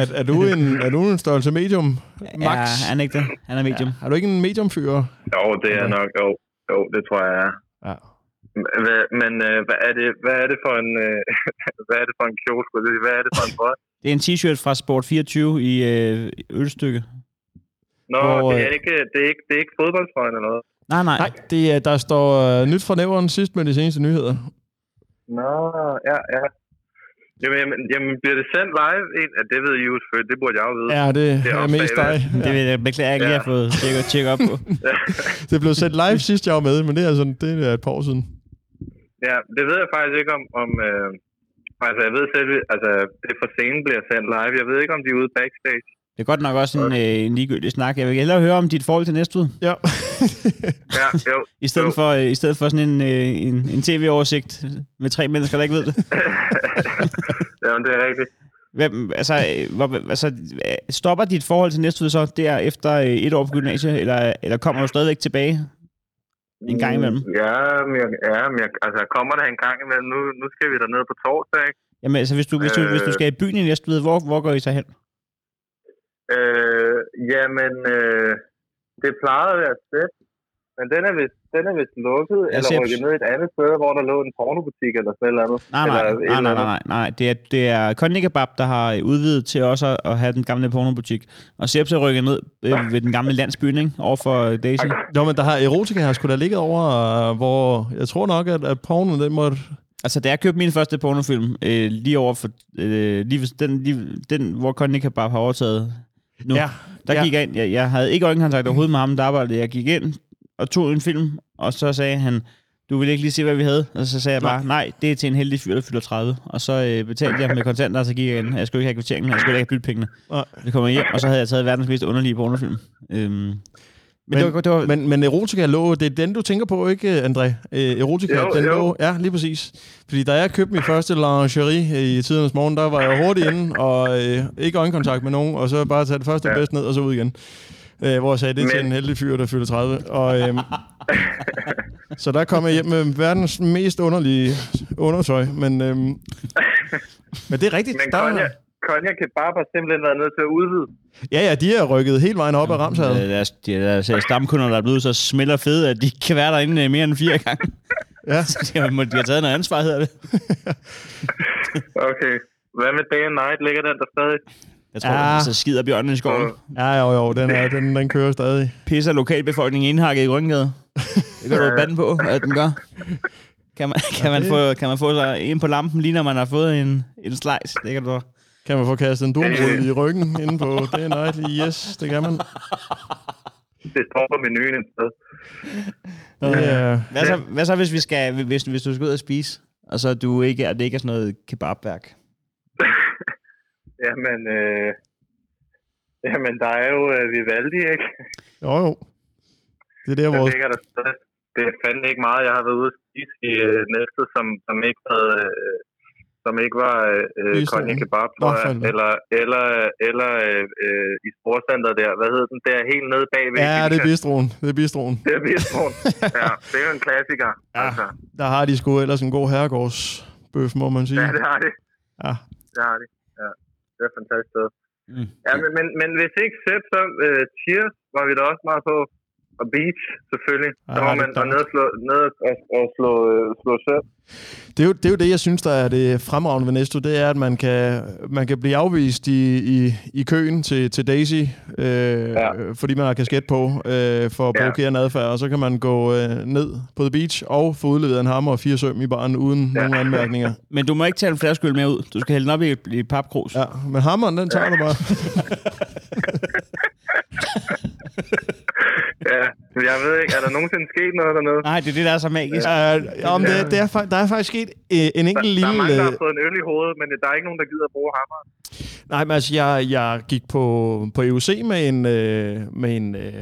Er, er, du en, er du en størrelse medium, max? er han ikke det? Han er medium. Ja. Er du ikke en medium-fyr? Jo, det er nok, jo, jo, det tror jeg er. Ja. Hvad, men øh, hvad, er det, hvad er det for en, øh, hvad er det for en sige? Hvad er det for en trøje? Det er en t-shirt fra Sport 24 i øh, ølstykke. Nå, Hvor, det, øh, er ikke, det, er ikke, det er ikke fodboldtrøjen eller noget. Nej, nej. Nej, det er, der står uh, nyt fra nævren sidst med de seneste nyheder. Nå, ja, ja. Jamen, jamen, jamen bliver det sendt live? Ja, det ved I jo selvfølgelig, det burde jeg jo vide. Ja, det, Det er er mest dig. Det vil jeg beklage, jeg ikke lige Ja. har fået tjekket, tjekket op på. Det blev sendt live sidst, jeg var med, men det er, sådan, det er et par år siden. Ja, det ved jeg faktisk ikke om... om øh, altså, jeg ved selv, altså, det for scenen bliver sendt live. Jeg ved ikke, om de er ude backstage. Det er godt nok også en, øh, en ligegyldig snak. Jeg vil hellere høre om dit forhold til næste ud. Ja. Ja, jo. I stedet, Jo. for, øh, I stedet for sådan en, øh, en, en tv-oversigt med tre mennesker, der ikke ved det. Jamen, det er rigtigt. Hvem, altså, øh, hvor, altså, øh, stopper dit forhold til næste ud så der efter øh, et år på gymnasiet, eller, eller kommer du stadigvæk tilbage en gang imellem? Ja, men jeg, ja, men jeg, altså, kommer der en gang imellem. Nu, nu skal vi derned på torsdag, ikke? Jamen, altså, hvis du, hvis du, Øh. hvis du skal i byen i næste ud, hvor, hvor går I så hen? Øh, jamen, øh, det plejede at være sæt. Men den er vist, den er vist lukket, Ja, eller rykket ned et andet sted, hvor der lå en pornobutik eller sådan et eller andet. Nej, nej, eller nej, nej, andet. nej, nej. Det er, det er Conny Kebab, der har udvidet til også at, have den gamle pornobutik. Og Seps er rykket ned øh, ved den gamle landsby, ikke? Over for Daisy. Nå, men der har erotika har sgu da ligget over, øh, hvor jeg tror nok, at, at porno, den måtte... Altså, da jeg købte min første pornofilm, øh, lige over for... Øh, lige, den, lige, den, hvor Conny Kebab har overtaget nu. Ja, Der ja. gik jeg ind. Jeg, jeg havde ikke øjenkontakt overhovedet med ham, der arbejdede. Jeg gik ind og tog en film, og så sagde han, du vil ikke lige se, hvad vi havde? Og så sagde jeg bare, nej, det er til en heldig fyr, der fylder 30. Og så øh, betalte jeg med kontanter, og så gik jeg ind. Jeg skulle ikke have kvitteringen, jeg skulle ikke have byttepengene. Så kom jeg hjem, og så havde jeg taget verdens mest underlige pornofilm. Øhm, men, Men, det var, det var, men, men erotika lå, det er den, du tænker på, ikke, André? Øh, erotika, Jo, den jo. lå... Ja, lige præcis. Fordi da jeg købte min første lingerie i tidernes morgen, der var jeg hurtigt inde, og øh, ikke øjenkontakt med nogen, og så bare tage det første ja. Bedst ned, og så ud igen. Øh, hvor jeg sagde, det er til Men- en heldig fyr, der fylder 30. Og, øh, så der kom jeg hjem med verdens mest underlige undertøj. Men, øh, men det er rigtigt. Men der, Konja, Konja Kebab har simpelthen været nødt til at udvide. ja, ja, de er rykket hele vejen op ad Ramshavet. øh, deres, de, deres øh, stamkunder, der er blevet så smelter fede, at de kan være derinde øh, mere end fire gange. Ja. Så de har, må- de har taget noget ansvar, hedder det. Okay. Hvad med Day and Night? Ligger den der stadig? Jeg tror, Ja. ja. så skider bjørnen i skoven. Ja, jo, jo, den, er, den, den kører stadig. Pisser lokalbefolkningen indhakket i Røngade. Det kan du bande på, at den gør. Kan man, kan, man få, kan man få sig ind på lampen, lige når man har fået en, en slice? Det kan du Kan man få kastet en durmrulle i ryggen inde på Day and Night? Yes, det kan man. Det står på menuen et sted. Er, Hvad så, hvad så hvis, vi skal, hvis, hvis du skal ud og spise, og så du ikke, at det ikke er sådan noget kebabværk? Jamen, øh, jamen, der er jo øh, Vivaldi, ikke? jo, jo. Det er der, Der hvor... der stadig. Det er fandme ikke meget. Jeg har været ude at spise i øh, næstet, som, som ikke havde... Øh, som ikke var øh, Bistro. konje kebab, tror jeg. Eller, eller, eller øh, øh, i storcenteret der. Hvad hedder den? Der helt nede bagved. Ja, det er bistroen. Det er bistroen. Det er bistroen. ja, det er jo en klassiker. Ja. Altså. Der har de sgu ellers en god herregårdsbøf, må man sige. Ja, det har de. Ja. Det har de. Ja. Det er fantastisk sted. Mm. Ja, men, men, men hvis ikke Sepp, så uh, Cheers var vi da også meget på. Og Beach, selvfølgelig. Ja, Så må man klart. ned og slå, ned og, og slå, øh, slå Sepp. Det er, jo, det er jo det, jeg synes, der er det fremragende ved Næsto, det er, at man kan, man kan blive afvist i, i, i køen til, til Daisy, øh, ja. fordi man har kasket på øh, for Ja. provokerende adfærd, og så kan man gå øh, ned på The Beach og få udleveret en hammer og fire søm i baren uden ja. nogen anmærkninger. Men du må ikke tage en flaskeøl med ud. Du skal hælde den op i, et- i et papkrus. Ja, men hammeren, den tager du bare. Ja, men jeg ved ikke, er der nogensinde sket noget dernede? Nej, det er det, der er så magisk. Ja, om det, det er, der er faktisk sket øh, en Der, enkelt der er lille... mange, der øh, har fået en øl i hovedet, men der er ikke nogen, der gider at bruge hammeren. Nej, men altså, jeg, jeg gik på, på EUC med en, øh, med en øh,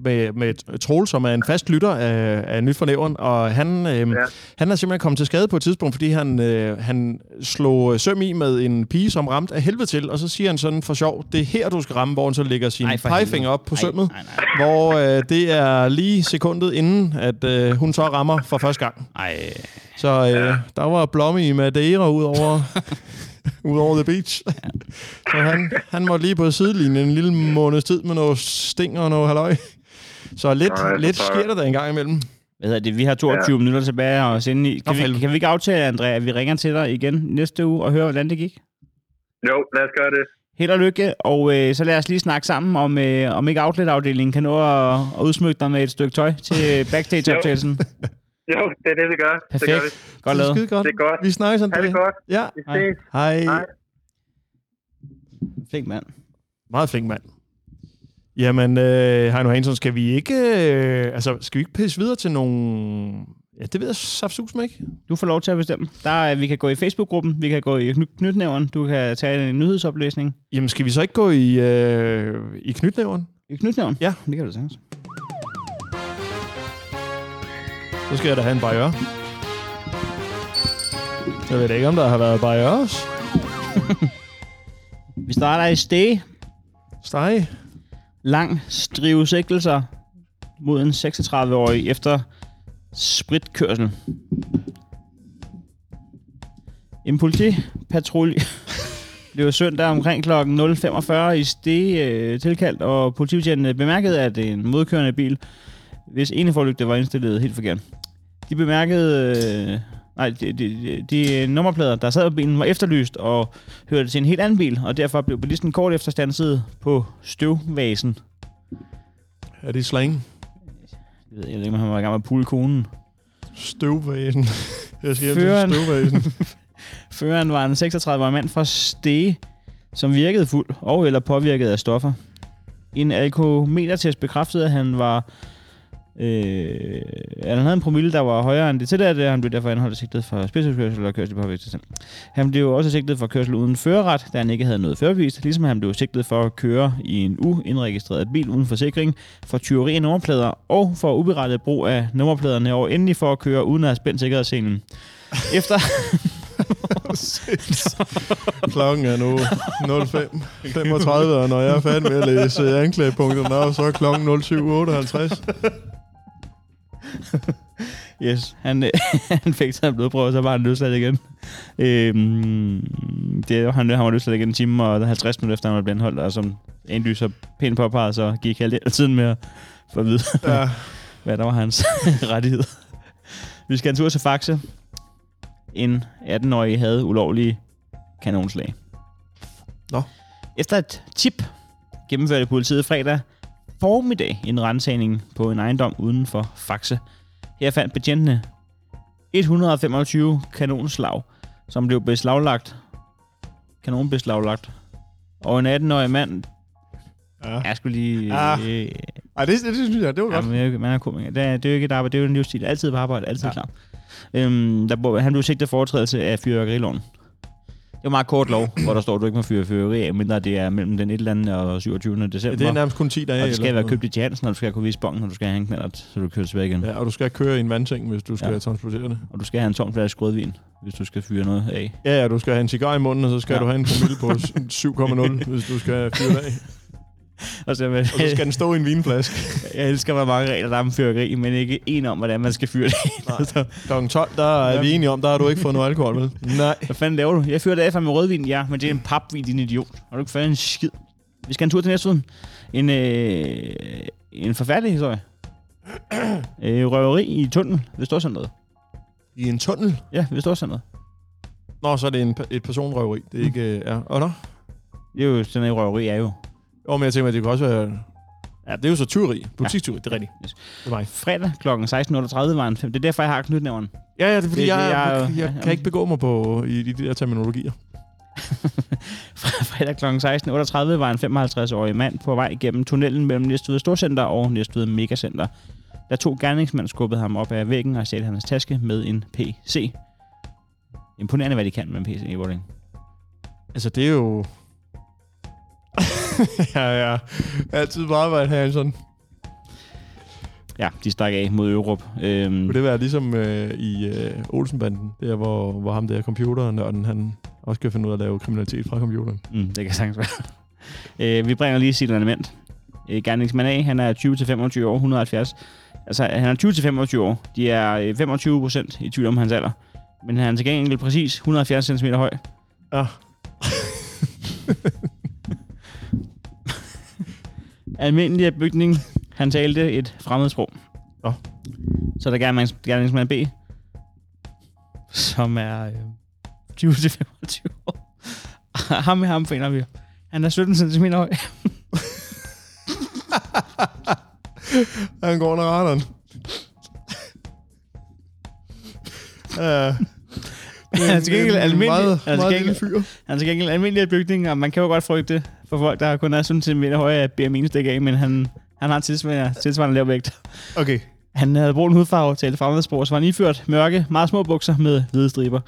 med, med Troel, som er en fast lytter af, af Nyt for Nævren, og han, øh, ja. han er simpelthen kommet til skade på et tidspunkt, fordi han, øh, han slog søm i med en pige, som ramte af helvede til, og så siger han sådan for sjov, det er her, du skal ramme, hvor han så lægger sin Ej, pegefinger op på Ej, sømmet, nej, nej. hvor øh, det er lige sekundet inden, at øh, hun så rammer for første gang. Ej, Så øh, der var blomme i Madeira ud over, ud over the beach. Så han, han måtte lige på sidelinjen en lille måneds tid med noget sting og noget halløj. Så lidt, Nej, lidt sker der da en gang imellem. hvad det? Vi har 22 ja. minutter tilbage og sende i. Kan vi, kan vi ikke aftale, Andrea, at vi ringer til dig igen næste uge og høre, hvordan det gik? Jo, lad os gøre det. Held og lykke, og øh, så lad os lige snakke sammen om, øh, om ikke outlet-afdelingen kan nå at, at udsmykke dig med et stykke tøj til backstage-optagelsen. Jo, det er det, vi gør. Det gør vi. Perfekt. Godt lavet. Skide godt. Det er godt. Vi snakkes, Ha' André. det godt. Ja. Vi Hej. ses. Hej. Hej. Flink mand. Meget flink mand. Jamen, øh, Heino Hansen, skal vi ikke... Øh, altså, skal vi ikke pisse videre til nogle... Ja, det ved jeg saftsus med, ikke? Du får lov til at bestemme. Der er, vi kan gå i Facebook-gruppen, vi kan gå i kny- knytnæveren, du kan tage en nyhedsoplæsning. Jamen, skal vi så ikke gå i, øh, i knytnæveren? I knytnæveren? Ja. Det kan du sagtens. Så skal jeg da have en bajør. Jeg ved ikke, om der har været også. Vi starter i steg. Steg. Lang strive sigtelser mod en 36-årig efter spritkørsel. En politipatrulje blev søndag omkring kl. 0.45 i Stege øh, tilkaldt, og politibetjentene bemærkede, at en modkørende bil, hvis ene forlygte var indstillet helt forkert. De bemærkede... Øh, nej, de, de, de, de nummerplader, der sad på bilen, var efterlyst og hørte til en helt anden bil, og derfor blev bilisten kort efter standset på støvvasen. Er det slang? Jeg ved, jeg ved ikke, om han var i gang med at pule konen. Støvvæsen. Jeg Føreren. til støvvæsen. Føreren var en 36-årig mand fra Stege, som virkede fuld og eller påvirket af stoffer. En alkometertest bekræftede, at han var Øh, at han havde en promille, der var højere end det tilladte, han blev derfor anholdt og sigtet for spidskørsel og kørsel på tilstand. Han blev også sigtet for kørsel uden førerret, da han ikke havde noget førerbevis, ligesom han blev sigtet for at køre i en uindregistreret bil uden forsikring, for tyveri af nummerplader og for uberettet brug af nummerpladerne, og endelig for at køre uden at have spændt sikkerhedsselen. Efter, Klokken er nu 05.35, og når jeg er færdig med at læse anklagepunkterne så er klokken 07.58. Yes, han, øh, han fik taget en blodprøve, og så var han løsladt igen. Øhm, det, han, han var løsladt igen en time og 50 minutter efter, han var blevet anholdt, og som en lyser pænt påpeget, så gik halvdelen af tiden med at få at vide, Ja. hvad der var hans rettighed. Vi skal en tur til Faxe. En 18-årig havde ulovlige kanonslag. Nå. Efter et tip gennemførte politiet fredag formiddag en rensagning på en ejendom uden for Faxe. Her fandt betjentene 125 kanonslag, som blev beslaglagt. Kanonbeslaglagt. Og en 18-årig mand, Ja. jeg skulle lige... Ah. Øh, Ej, det, det, det synes jeg, det var Ja, godt. men man er komiker. Det er, det er jo ikke et arbejde, det er jo en livsstil. Altid på arbejde, altid Ja. ja. klar. Øhm, der, han blev sigtet for overtrædelse af fyrværkeriloven. Det er meget kort lov, hvor der står, at du ikke må fyre fyrværkeri af, mindre det er mellem den 1. eller anden og 27. december. Ja, det er nærmest kun 10 dage. og det skal være købt i Jansen, og du skal kunne vise bongen, når du skal have en knallert, så du kører tilbage igen. Ja, og du skal køre i en vandseng, hvis du skal Ja. transportere det. Og du skal have en tom flaske rødvin, hvis du skal fyre noget af. Ja, ja, du skal have en cigar i munden, og så skal Ja. du have en promille på s- 7,0, hvis du skal fyre det af. Og så, Og så skal den stå i en vinflaske. jeg elsker, hvor mange regler der er om fyrværkeri, men ikke en om, hvordan man skal fyre det. Nej. Klokken 12, der er Ja. vi enige om, der har du ikke fået noget alkohol, vel? Nej. Hvad fanden laver du? Jeg fyrer det af med rødvin, ja, men det er en papvin, din idiot. Har du ikke fået en skid? Vi skal en tur til næste ugen. En, øh, en forfærdelig historie. øh, røveri i tunnel ved Storcenteret. I en tunnel? Ja, ved Storcenteret. Nå, så er det en, et personrøveri. Det er ikke... øh, Ja. Og nå? Det er jo sådan en røveri, er jo. Jo, men jeg tænker, at det kan også være... Ja, det er jo så tyveri. Butikstyveri, det er rigtigt. Yes. Det er mig. Fredag kl. 16.38 var en fem. Det er derfor, jeg har knytnævren. Ja, ja, det er fordi, Det- jeg, jeg, jeg, jeg ja, kan ikke begå mig på i, i de der terminologier. Fredag kl. 16.38 var en 55-årig mand på vej gennem tunnelen mellem Næstved Storcenter og Næstved Megacenter. Da to gerningsmænd skubbede ham op ad væggen og stjal hans taske med en PC. Imponerende, hvad de kan med en PC i Vording. Altså, det er jo... ja, ja. Altid på arbejde sådan. Ja, de stak af mod Europe. Øhm, Kunne det være ligesom øh, i øh, Olsenbanden, der hvor, hvor ham der computernørden, han også kan finde ud af at lave kriminalitet fra computeren. Mm, det kan sagtens være. øh, vi bringer lige sit element. Øh, gerningsmand A, han er 20-25 år, 170. Altså, han er 20-25 år. De er øh, 25 procent i tvivl om hans alder. Men han er til gengæld præcis 170 cm høj. Ja. Almindelig bygning. Han talte et fremmedsprog. Nå. Så er der gerningsmand, B, som er øh, 20-25 år. ham med ham finder vi. Han er 17 cm høj. Han går under radaren. Ja. Han er til gengæld En almindelig. Meget, han, er til gengæld, han er til gengæld almindelig bygning, og man kan jo godt frygte for folk, der kun er 17 cm høje af BMI stik af, men han, han har en tilsvarende, tilsvarende lav vægt. Okay. Han havde brun hudfarve, talte fremmedsprog, så var han iført mørke, meget små bukser med hvide striber.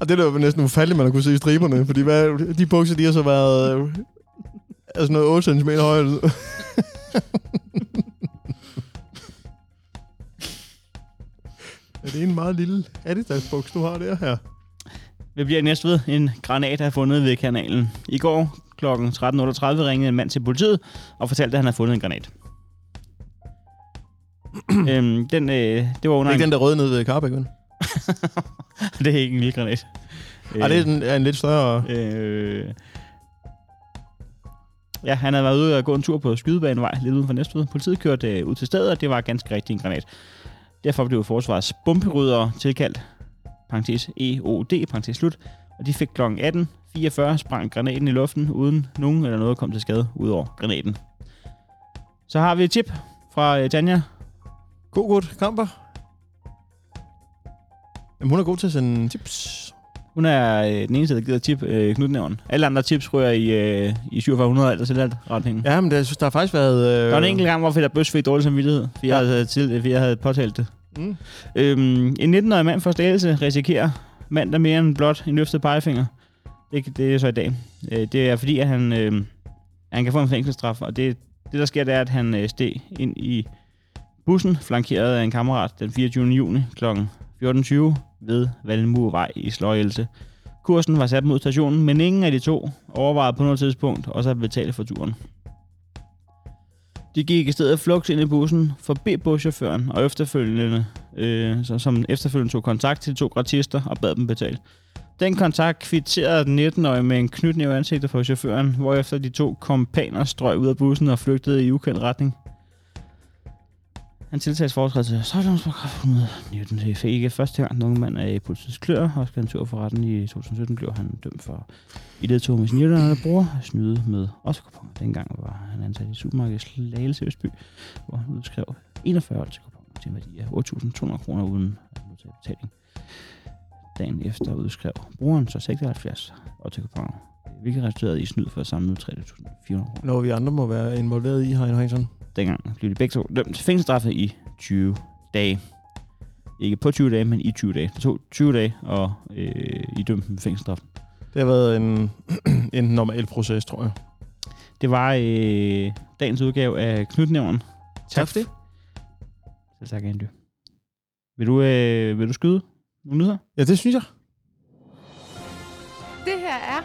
Og det jo næsten ufatteligt, man kunne se i striberne, fordi hvad, de bukser, de har så været øh, altså noget 8 cm høje. er det en meget lille Adidas-buks, du har der her? Vi bliver næste ved en granat er fundet ved kanalen. I går kl. 13.38 ringede en mand til politiet og fortalte, at han havde fundet en granat. øhm, den, øh, det var under Ikke en, den der røde nede ved Carbæk, vel? det er ikke en lille granat. Ej, det er en, er en lidt større... Øh, ja, han havde været ude og gå en tur på Skydebanevej, lidt uden for Næstved. Politiet kørte øh, ud til stedet, og det var ganske rigtigt en granat. Derfor blev forsvarets bomberydere tilkaldt, parentes EOD, parentes slut, og de fik kl. 18.44 sprang granaten i luften, uden nogen eller noget kom til skade ud over granaten. Så har vi et tip fra øh, Tanja. God, godt. Kamper. Jamen, hun er god til at sende tips. Hun er øh, den eneste, der gider tip øh, knytnævren. Alle andre tips rører i, øh, i 4700 eller sådan noget retning. Ja, men det, jeg synes, der har faktisk været... Øh... Der var en enkelt gang, hvor Peter Bøs fik dårlig samvittighed, fordi ja. jeg, havde, til, fordi jeg havde påtalt det. Mm. Øhm, en 19-årig mand for slagelse risikerer mandag mere end blot en løftet pegefinger. Det, det er så i dag. Øh, det er fordi, at han, øh, han kan få en fængselsstraf, og det, det der sker, det er, at han øh, steg ind i bussen, flankeret af en kammerat den 24. juni kl. 14.20 ved Valmurvej i Sløjelse. Kursen var sat mod stationen, men ingen af de to overvejede på noget tidspunkt også at betale for turen. De gik i stedet flugt ind i bussen, forbi buschaufføren og efterfølgende, øh, så, som efterfølgende tog kontakt til de to gratister og bad dem betale. Den kontakt kvitterede den 19-årige med en knytnæve i ansigtet for chaufføren, hvorefter de to kompaner strøg ud af bussen og flygtede i ukendt retning. Han tiltages foretrædelse straffelovsparagraf 119. Det fik ikke første gang, nogen mand er i politiets klør, og skal en tur for retten i 2017 blev han dømt for i det tog med sin hjælpende bror at snyde med også kuponer. Dengang var han ansat i supermarkedet Slagelse Østby, hvor han udskrev 41 til kuponer til en værdi af 8.200 kroner uden at modtage betaling. Dagen efter udskrev brugeren så 76 og til kuponer, hvilket resulterede i snyd for samlet 3.400 kroner. Når vi andre må være involveret i, Heino Hansen. Dengang blev de begge to dømt til fængselsstraffe i 20 dage. Ikke på 20 dage, men i 20 dage. Det tog 20 dage, og øh, I dømte dem fængselsstraf. Det har været en, en normal proces, tror jeg. Det var øh, dagens udgave af Knytnævnen. Tak for det. Selv tak, Andy. Vil du, øh, vil du skyde nogle nyheder? Ja, det synes jeg. Det her er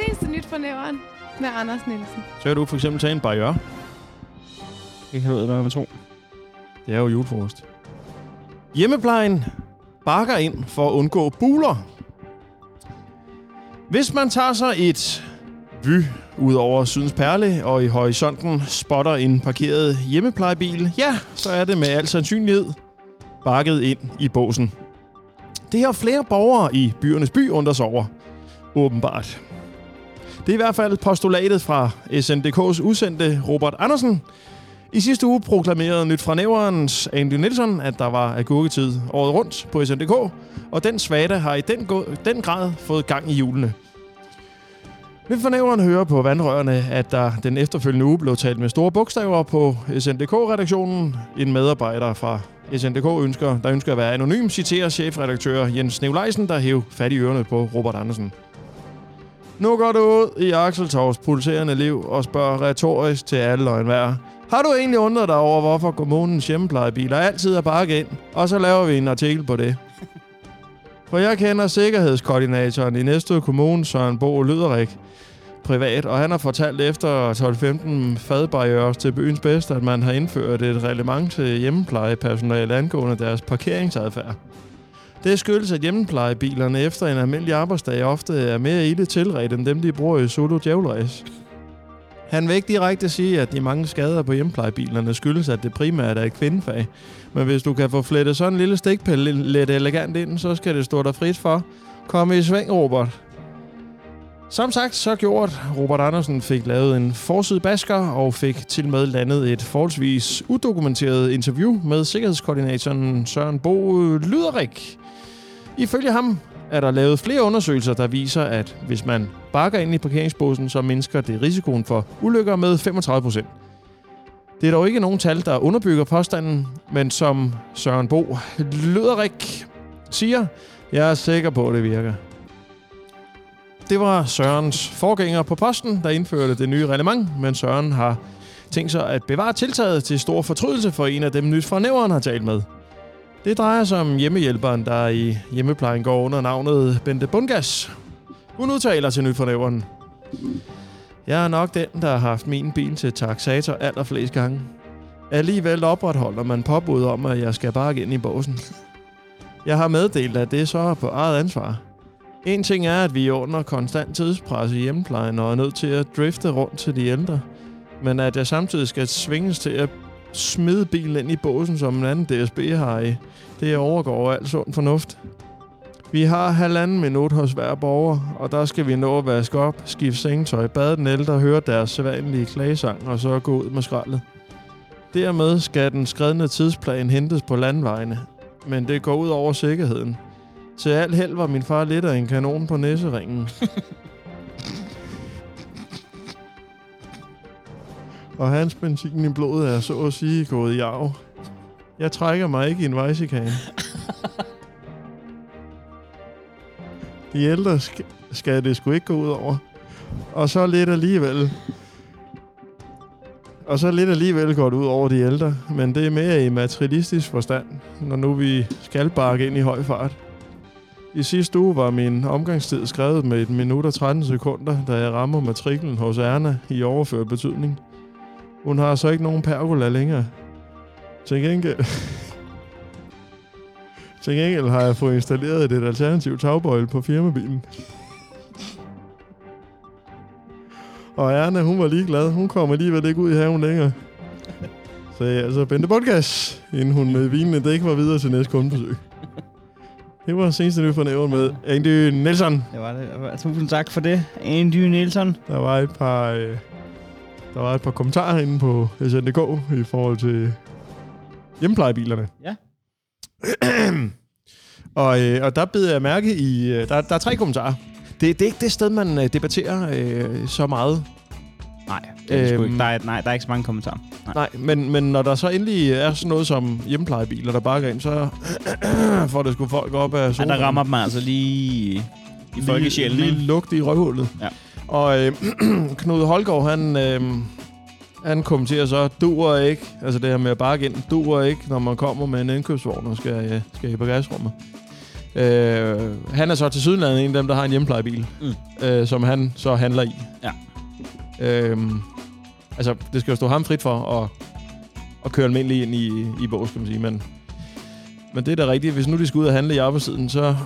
seneste nyt fra nævren med Anders Nielsen. Så kan du for eksempel tage en barriere. Det kan du hvad tro. Det er jo julefrokost. Hjemmeplejen bakker ind for at undgå buler. Hvis man tager sig et vy ud over Sydens Perle og i horisonten spotter en parkeret hjemmeplejebil, ja, så er det med al sandsynlighed bakket ind i båsen. Det har flere borgere i byernes by undret sig over. Åbenbart. Det er i hvert fald postulatet fra SNDK's udsendte Robert Andersen, i sidste uge proklamerede Nyt fra Næverens Andy Nielsen, at der var agurketid året rundt på SNDK, og den svada har i den, den grad fået gang i julene. Vi fra Næveren hører på vandrørene, at der den efterfølgende uge blev talt med store bogstaver på SNDK-redaktionen. En medarbejder fra SNDK, ønsker, der ønsker at være anonym, citerer chefredaktør Jens Nevleisen, der hæv fat i ørerne på Robert Andersen. Nu går du ud i Axel Tors pulserende liv og spørger retorisk til alle og enhver. Har du egentlig undret dig over, hvorfor kommunens hjemmeplejebiler altid er bakket ind? Og så laver vi en artikel på det. For jeg kender sikkerhedskoordinatoren i Næstved Kommune, Søren Bo Lyderik, privat, og han har fortalt efter 12-15 fadbarriere til byens bedste, at man har indført et reglement til hjemmeplejepersonale angående deres parkeringsadfærd. Det skyldes, at hjemmeplejebilerne efter en almindelig arbejdsdag ofte er mere ilde tilret end dem, de bruger i solo djævleræs. Han vil ikke direkte sige, at de mange skader på hjemmeplejebilerne skyldes, at det primært er et kvindefag. Men hvis du kan få flettet sådan en lille stikpille lidt elegant ind, så skal det stå dig frit for. Kom i sving, Robert. Som sagt, så gjort. Robert Andersen fik lavet en forside basker og fik til med landet et forholdsvis udokumenteret interview med sikkerhedskoordinatoren Søren Bo Lyderik. Ifølge ham er der lavet flere undersøgelser, der viser, at hvis man bakker ind i parkeringsbåsen, så mindsker det risikoen for ulykker med 35 procent. Det er dog ikke nogen tal, der underbygger påstanden, men som Søren Bo Lyderik siger, jeg er sikker på, at det virker. Det var Sørens forgænger på posten, der indførte det nye reglement, men Søren har tænkt sig at bevare tiltaget til stor fortrydelse for en af dem nyt fra nævren har talt med. Det drejer sig om hjemmehjælperen, der i hjemmeplejen går under navnet Bente Bundgas. Hun udtaler til nyt fra. Jeg er nok den, der har haft min bil til taxator allerflest gange. Alligevel opretholder man påbud om, at jeg skal bare ind i båsen. Jeg har meddelt, at det så er på eget ansvar. En ting er, at vi er under konstant tidspres i hjemmeplejen og er nødt til at drifte rundt til de ældre. Men at jeg samtidig skal svinges til at smide bilen ind i båsen, som en anden DSB har i, det overgår alt sund fornuft. Vi har halvanden minut hos hver borger, og der skal vi nå at vaske op, skifte sengetøj, bade den ældre, høre deres sædvanlige klagesang og så gå ud med skraldet. Dermed skal den skredne tidsplan hentes på landvejene, men det går ud over sikkerheden. Til alt held var min far lidt af en kanon på næseringen. og hans benzin i blodet er så at sige gået i arv. Jeg trækker mig ikke i en vejsikane. De ældre sk- skal det sgu ikke gå ud over. Og så lidt alligevel. Og så lidt alligevel går det ud over de ældre. Men det er mere i materialistisk forstand, når nu vi skal bakke ind i høj fart. I sidste uge var min omgangstid skrevet med et minut og 13 sekunder, da jeg rammer matriklen hos Erna i overført betydning. Hun har så ikke nogen pergola længere. Til gengæld... Til gengæld har jeg fået installeret et alternativt tagbøjle på firmabilen. Og Erna, hun var ligeglad. Hun kommer alligevel ikke ud i haven længere. sagde altså Bente Podcast, inden hun med vinende dæk var videre til næste kundebesøg. Det var seneste nyt fra nævren med Andy Nielsen. Det var det. Tusind tak for det, Andy Nielsen. Der var et par, øh, der var et par kommentarer inde på SNDK i forhold til hjemmeplejebilerne. Ja. og, øh, og der bed jeg mærke i... øh, Der, der er tre kommentarer. Det, det er ikke det sted, man øh, debatterer øh, så meget. Nej, det er øhm, ikke. Der er, nej, der er ikke så mange kommentarer. Nej. Nej, men, men når der så endelig er sådan noget som hjemmeplejebiler, der går ind, så får det sgu folk op af Ja, sofaen. der rammer dem altså lige i folkesjælen. Lige, lige lugte i røvhullet. Ja. Og øh, Knud Holgaard, han, øh, han kommenterer så, duer ikke, altså det her med at bakke ind, duer ikke, når man kommer med en indkøbsvogn og skal, øh, skal i bagagerummet. Øh, han er så til sydenlandet en af dem, der har en hjemmeplejebil, Mm. øh, som han så handler i. Ja. Øh, altså, det skal jo stå ham frit for at, at køre almindelig ind i, i bås, kan man sige, men... Men det er da rigtigt. Hvis nu de skal ud og handle i arbejdstiden, så,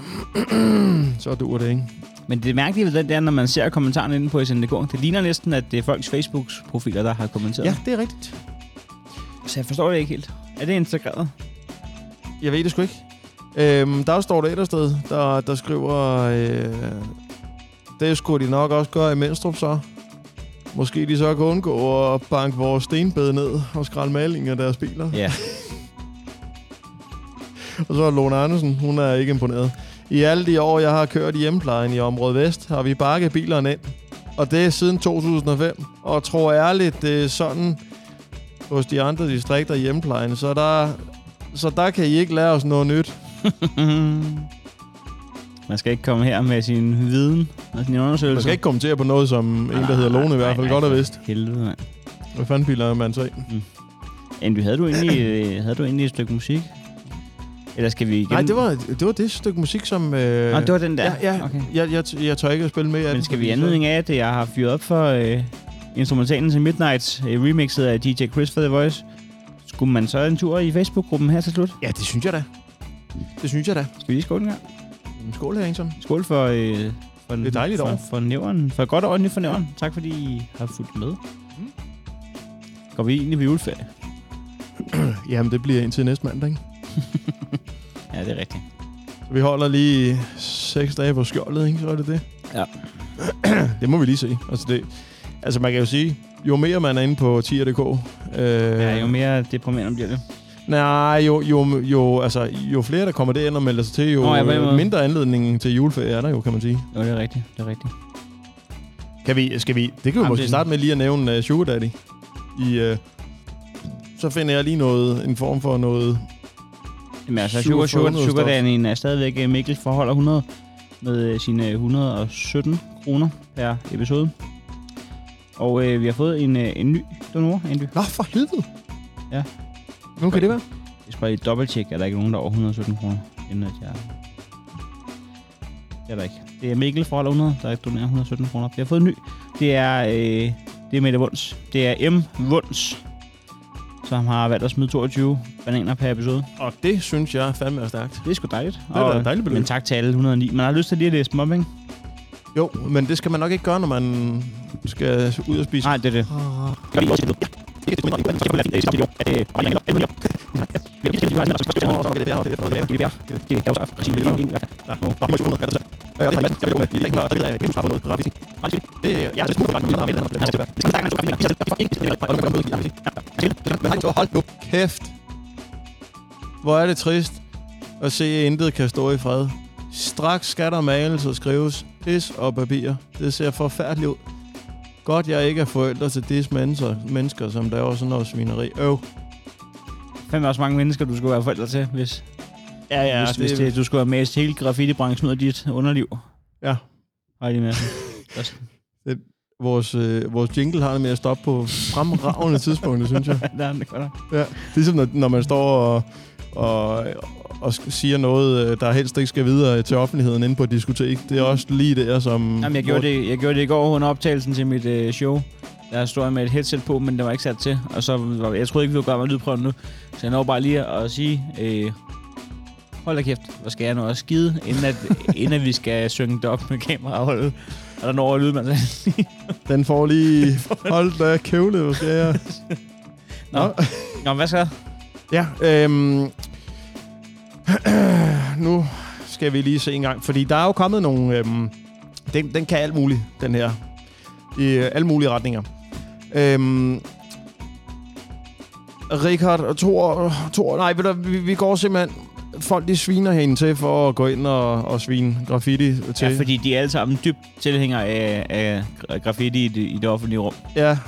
så duer det ikke. Men det mærkelige ved det, er, når man ser kommentarerne inde på SNDK, det ligner næsten, at det er folks Facebook-profiler, der har kommenteret. Ja, det er rigtigt. Så jeg forstår det ikke helt. Er det integreret? Jeg ved det sgu ikke. Øhm, der står der et eller sted, der, der skriver, øh, det skulle de nok også gøre i Menstrup så. Måske de så kan undgå at banke vores stenbed ned og skralde maling af deres biler. Ja. Og så er Lone Andersen, hun er ikke imponeret. I alle de år, jeg har kørt i hjemmeplejen i området Vest, har vi bakket bilerne ind. Og det er siden 2005. Og tror ærligt, det er sådan hos de andre distrikter i hjemmeplejen. Så der, så der kan I ikke lære os noget nyt. man skal ikke komme her med sin viden og sin undersøgelse. Man skal ikke kommentere på noget, som en, der hedder Lone i hvert fald godt har vidst. Helvede, mand. Hvad fanden biler er man så i? Andy, havde du egentlig, øh, havde du egentlig et stykke musik? Eller skal vi igen? Nej, det var, det var det stykke musik, som... Øh, Nå, det var den der. Ja, ja. Okay. Jeg, jeg, jeg tør ikke at spille med. Men den, skal vi anledning af, at jeg har fyret op for øh, instrumentalen til Midnight, øh, remixet af DJ Chris for The Voice, skulle man så en tur i Facebook-gruppen her til slut? Ja, det synes jeg da. Det synes jeg da. Skal vi lige skåle en gang? Skål, Harrington. Skål for, øh, for, Det er dejligt for, år. for, nævren, for godt nyt for nævren. Tak fordi I har fulgt med. Mm. Går vi egentlig på juleferie? Jamen, det bliver indtil næste mandag, ikke? Ja, det er rigtigt. Så vi holder lige seks dage på skjoldet, ikke? Så er det det. Ja. det må vi lige se. Altså, det, altså man kan jo sige, jo mere man er inde på tier.dk... Øh, Ja, jo mere deprimerende bliver det. Nej, jo, jo, jo, altså, jo flere, der kommer derind og melder sig til, jo Nå, ja, øh, mindre anledning til juleferie er der jo, kan man sige. Jo, det er rigtigt. Det er rigtigt. Kan vi, skal vi, det kan vi Jamen, måske det- starte med lige at nævne uh, Sugar Daddy. I, uh, så finder jeg lige noget, en form for noget... Jamen altså, Sugar Sugar, Sugar, Sugar er stadigvæk øh, Mikkel forholder 100 med øh, sine 117 kroner per episode. Og øh, vi har fået en, øh, en ny donor, Andy. Nå, for helvede! Ja. Hvem kan det være? Jeg skal bare lige dobbelttjekke, at der ikke er nogen, der er over 117 kroner, inden at jeg... Det er der ikke. Det er Mikkel forholder 100, der donerer 117 kroner. Vi har fået en ny. Det er, øh, det er Mette Wunds. Det er M. Wunds, som har valgt at smide 22 bananer per episode. Og det synes jeg fandme er stærkt. Det er sgu dejligt. Det er da et dejligt beløb. Men tak til alle 109. Man har lyst til lige at læse dem op, ikke? Jo, men det skal man nok ikke gøre, når man skal ud og spise. Nej, det er det. Hold nu kæft. Hvor er det trist at se, at intet kan stå i fred. Straks skal der males og skrives pis og papir. Det ser forfærdeligt ud. Godt, jeg ikke er forældre til disse mennesker, mennesker som laver sådan noget svineri. Øv. Fem også mange mennesker, du skulle være forældre til, hvis, Ja, ja, hvis, hvis det, du skulle have mast hele graffiti-branchen ud af dit underliv. Ja. Har de med. Vores, øh, vores jingle har det med at stoppe på fremragende tidspunkter, synes jeg. Der er det godt nok. Ja, ligesom når, når man står og, og, og siger noget, øh, der helst ikke skal videre til offentligheden inde på et diskotek. Det er også lige der, som... Jamen, jeg gjorde, det, jeg gjorde det i går under optagelsen til mit øh, show. Der stod jeg med et headset på, men det var ikke sat til. Og så var, jeg troede ikke, vi var gøre med lydprøven nu. Så jeg når bare lige at sige, øh, hold da kæft, hvor skal jeg nu også skide, inden, at, inden at vi skal synge det op med kameraholdet. Og der når jeg lydmand. Den får lige... Hold da kævle, hvor skal jeg... Nå. Nå, hvad så? Ja, øhm, nu skal vi lige se en gang, fordi der er jo kommet nogle... Øhm, den, den kan alt muligt, den her. I øh, alle mulige retninger. Øhm, Richard og Thor, Thor nej, ved du, vi, vi går simpelthen... Folk, de sviner hende til for at gå ind og, og svine graffiti til. Ja, fordi de er alle sammen dybt tilhængere af, af gra- graffiti i det, i det offentlige rum. Ja.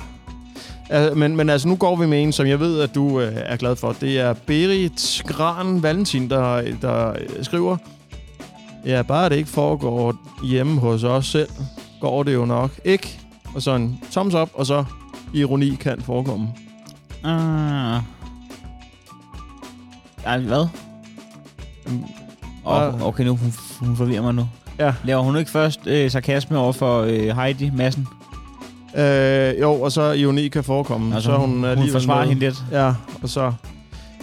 Men, men altså, nu går vi med en, som jeg ved, at du øh, er glad for. Det er Berit Gran Valentin, der, der skriver, Ja, bare det ikke foregår hjemme hos os selv, går det jo nok ikke. Og så en thumbs up, og så ironi kan forekomme. Ah. Ej, hvad? Oh, okay, nu hun, hun forvirrer mig nu. Ja. Laver hun ikke først øh, sarkasme over for øh, Heidi Madsen? Øh, jo, og så ironi kan forekomme. Altså, så hun, hun, hun alligevel forsvarer hende lidt. Ja, og så...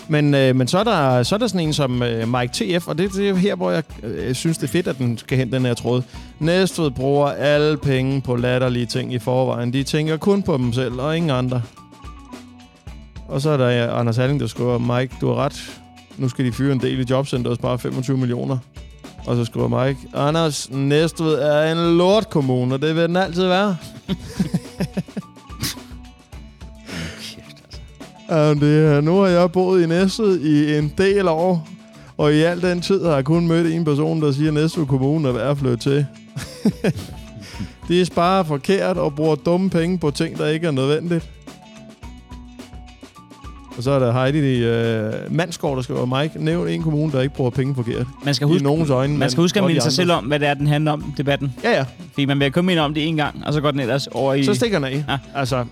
Men, øh, men så, er der, så er der sådan en som øh, Mike TF, og det, det er her, hvor jeg øh, synes, det er fedt, at den skal hen, den her tråd. Næstved bruger alle penge på latterlige ting i forvejen. De tænker kun på dem selv, og ingen andre. Og så er der øh, Anders Halling, der skriver, Mike, du har ret. Nu skal de fyre en del i jobcenter og spare 25 millioner. Og så skriver Mike, Anders, Næstved er en lortkommune, og det vil den altid være. Ja, det, er- nu har jeg boet i Næstved i en del år, og i al den tid har jeg kun mødt en person, der siger, at Næstved Kommune er værd at flytte til. De sparer forkert og bruger dumme penge på ting, der ikke er nødvendigt. Og så er der Heidi øh, Mandsgaard, der skriver, Mike, nævn en kommune, der ikke bruger penge forkert. Man skal I huske, nogens øjne. man skal huske at i minde sig selv om, hvad det er, den handler om, debatten. Ja, ja. Fordi man vil kun minde om det en gang, og så går den ellers over i... Så stikker den af. Ja. Altså,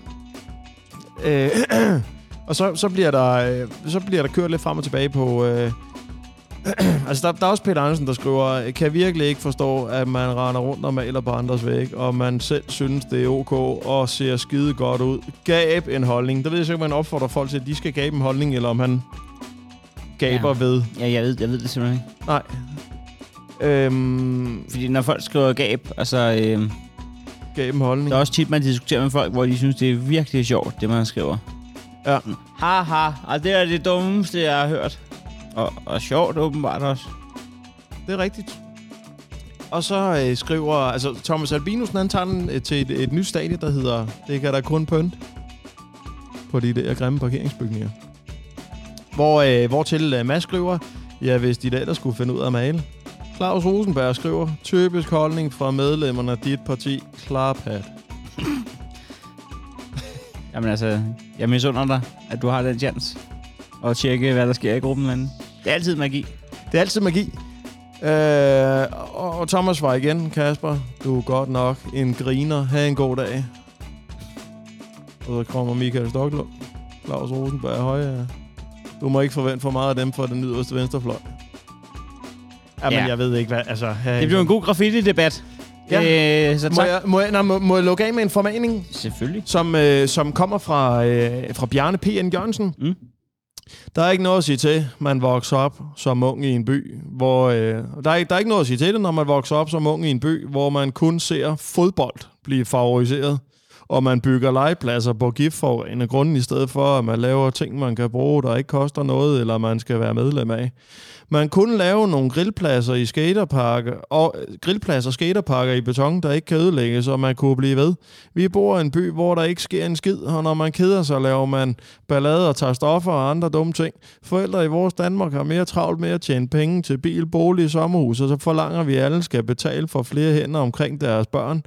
øh, og så, så, bliver der, øh, så bliver der kørt lidt frem og tilbage på... Øh, altså, der, der er også Peter Andersen, der skriver, kan virkelig ikke forstå, at man render rundt og maler på andres væg, og man selv synes, det er ok og ser skide godt ud. Gab en holdning. Der ved jeg så ikke, om man opfordrer folk til, at de skal gabe en holdning, eller om han gaber Ja. ved. Ja, jeg ved, jeg ved det simpelthen ikke. Nej. Øhm, Fordi når folk skriver gab, altså... Øh, gabe en holdning. der er også tit, man diskuterer med folk, hvor de synes, det er virkelig sjovt, det man skriver. Ja. Haha, og det er det dummeste, jeg har hørt. Og, og sjovt åbenbart også. Det er rigtigt. Og så øh, skriver... Altså, Thomas Albinusen, han tager den øh, til et, et nyt stadie, der hedder... Det kan der kun pynt. På de der grimme parkeringsbygninger. Hvor, øh, hvor til øh, Mads skriver... Ja, hvis de der, der skulle finde ud af at male. Claus Rosenberg skriver... Typisk holdning fra medlemmerne af dit parti. Klarpat. Jamen altså, jeg misunder dig, at du har den chance. Og tjekke, hvad der sker i gruppen. Men det er altid magi. Det er altid magi. Øh, og Thomas var igen, Kasper. Du er godt nok en griner. Ha' en god dag. Og så kommer Michael Stoklund. Claus Rosenberg højre. Du må ikke forvente for meget af dem fra den yderste venstrefløj. Ja, men Ja. jeg ved ikke, hvad... Altså, ha' Det blev en god graffiti-debat. Ja. Øh, så Må tak. jeg, må, jeg, nej, må, må jeg lukke af med en formaning? Selvfølgelig. som, øh, som kommer fra, øh, fra Bjarne P.N. Jørgensen. Mm. Der er ikke noget at sige til, man vokser op som ung i en by, hvor... Øh, der, er, der er ikke noget at sige til det, når man vokser op som ung i en by, hvor man kun ser fodbold blive favoriseret, og man bygger legepladser på giftforurenende grunden, i stedet for, at man laver ting, man kan bruge, der ikke koster noget, eller man skal være medlem af. Man kunne lave nogle grillpladser i skaterparker, og øh, grillpladser og skaterparker i beton, der ikke kan ødelægges, og man kunne blive ved. Vi bor i en by, hvor der ikke sker en skid, og når man keder sig, laver man ballade og tager stoffer og andre dumme ting. Forældre i vores Danmark har mere travlt med at tjene penge til bil, bolig, sommerhus, og så forlanger vi, at alle skal betale for flere hænder omkring deres børn.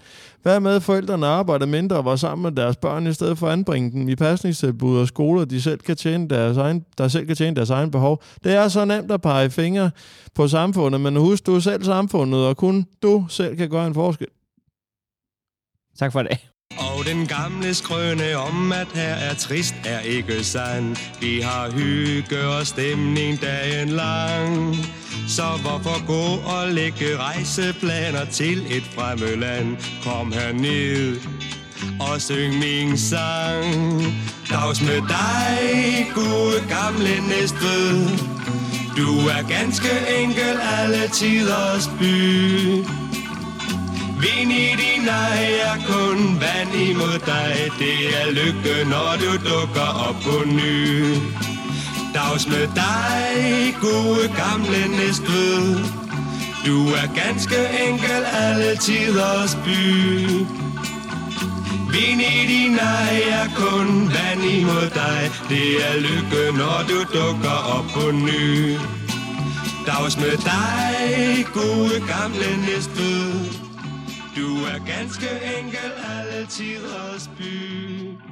Hvad med, at forældrene arbejder mindre og var sammen med deres børn, i stedet for at anbringe dem i pasningstilbud og skoler, de selv kan tjene deres egen, der selv kan tjene deres egen behov. Det er så nemt at pege fingre på samfundet, men husk, du er selv samfundet, og kun du selv kan gøre en forskel. Tak for det. Og den gamle skrøne om, at her er trist, er ikke sand. Vi har hygge og stemning dagen lang. Så hvorfor gå og lægge rejseplaner til et fremmed land? Kom herned og syng min sang. Dags med dig, gode gamle Næstved. Du er ganske enkel alle tiders by. Vind i din ej er kun vand imod dig. Det er lykke, når du dukker op på ny. Dags med dig, gode gamle Næstved. Du er ganske enkel alle tiders by. Vind i din ej er kun vand imod dig. Det er lykke, når du dukker op på ny. Dags med dig, gode gamle Næstved. Du er ganske enkel alle tiders by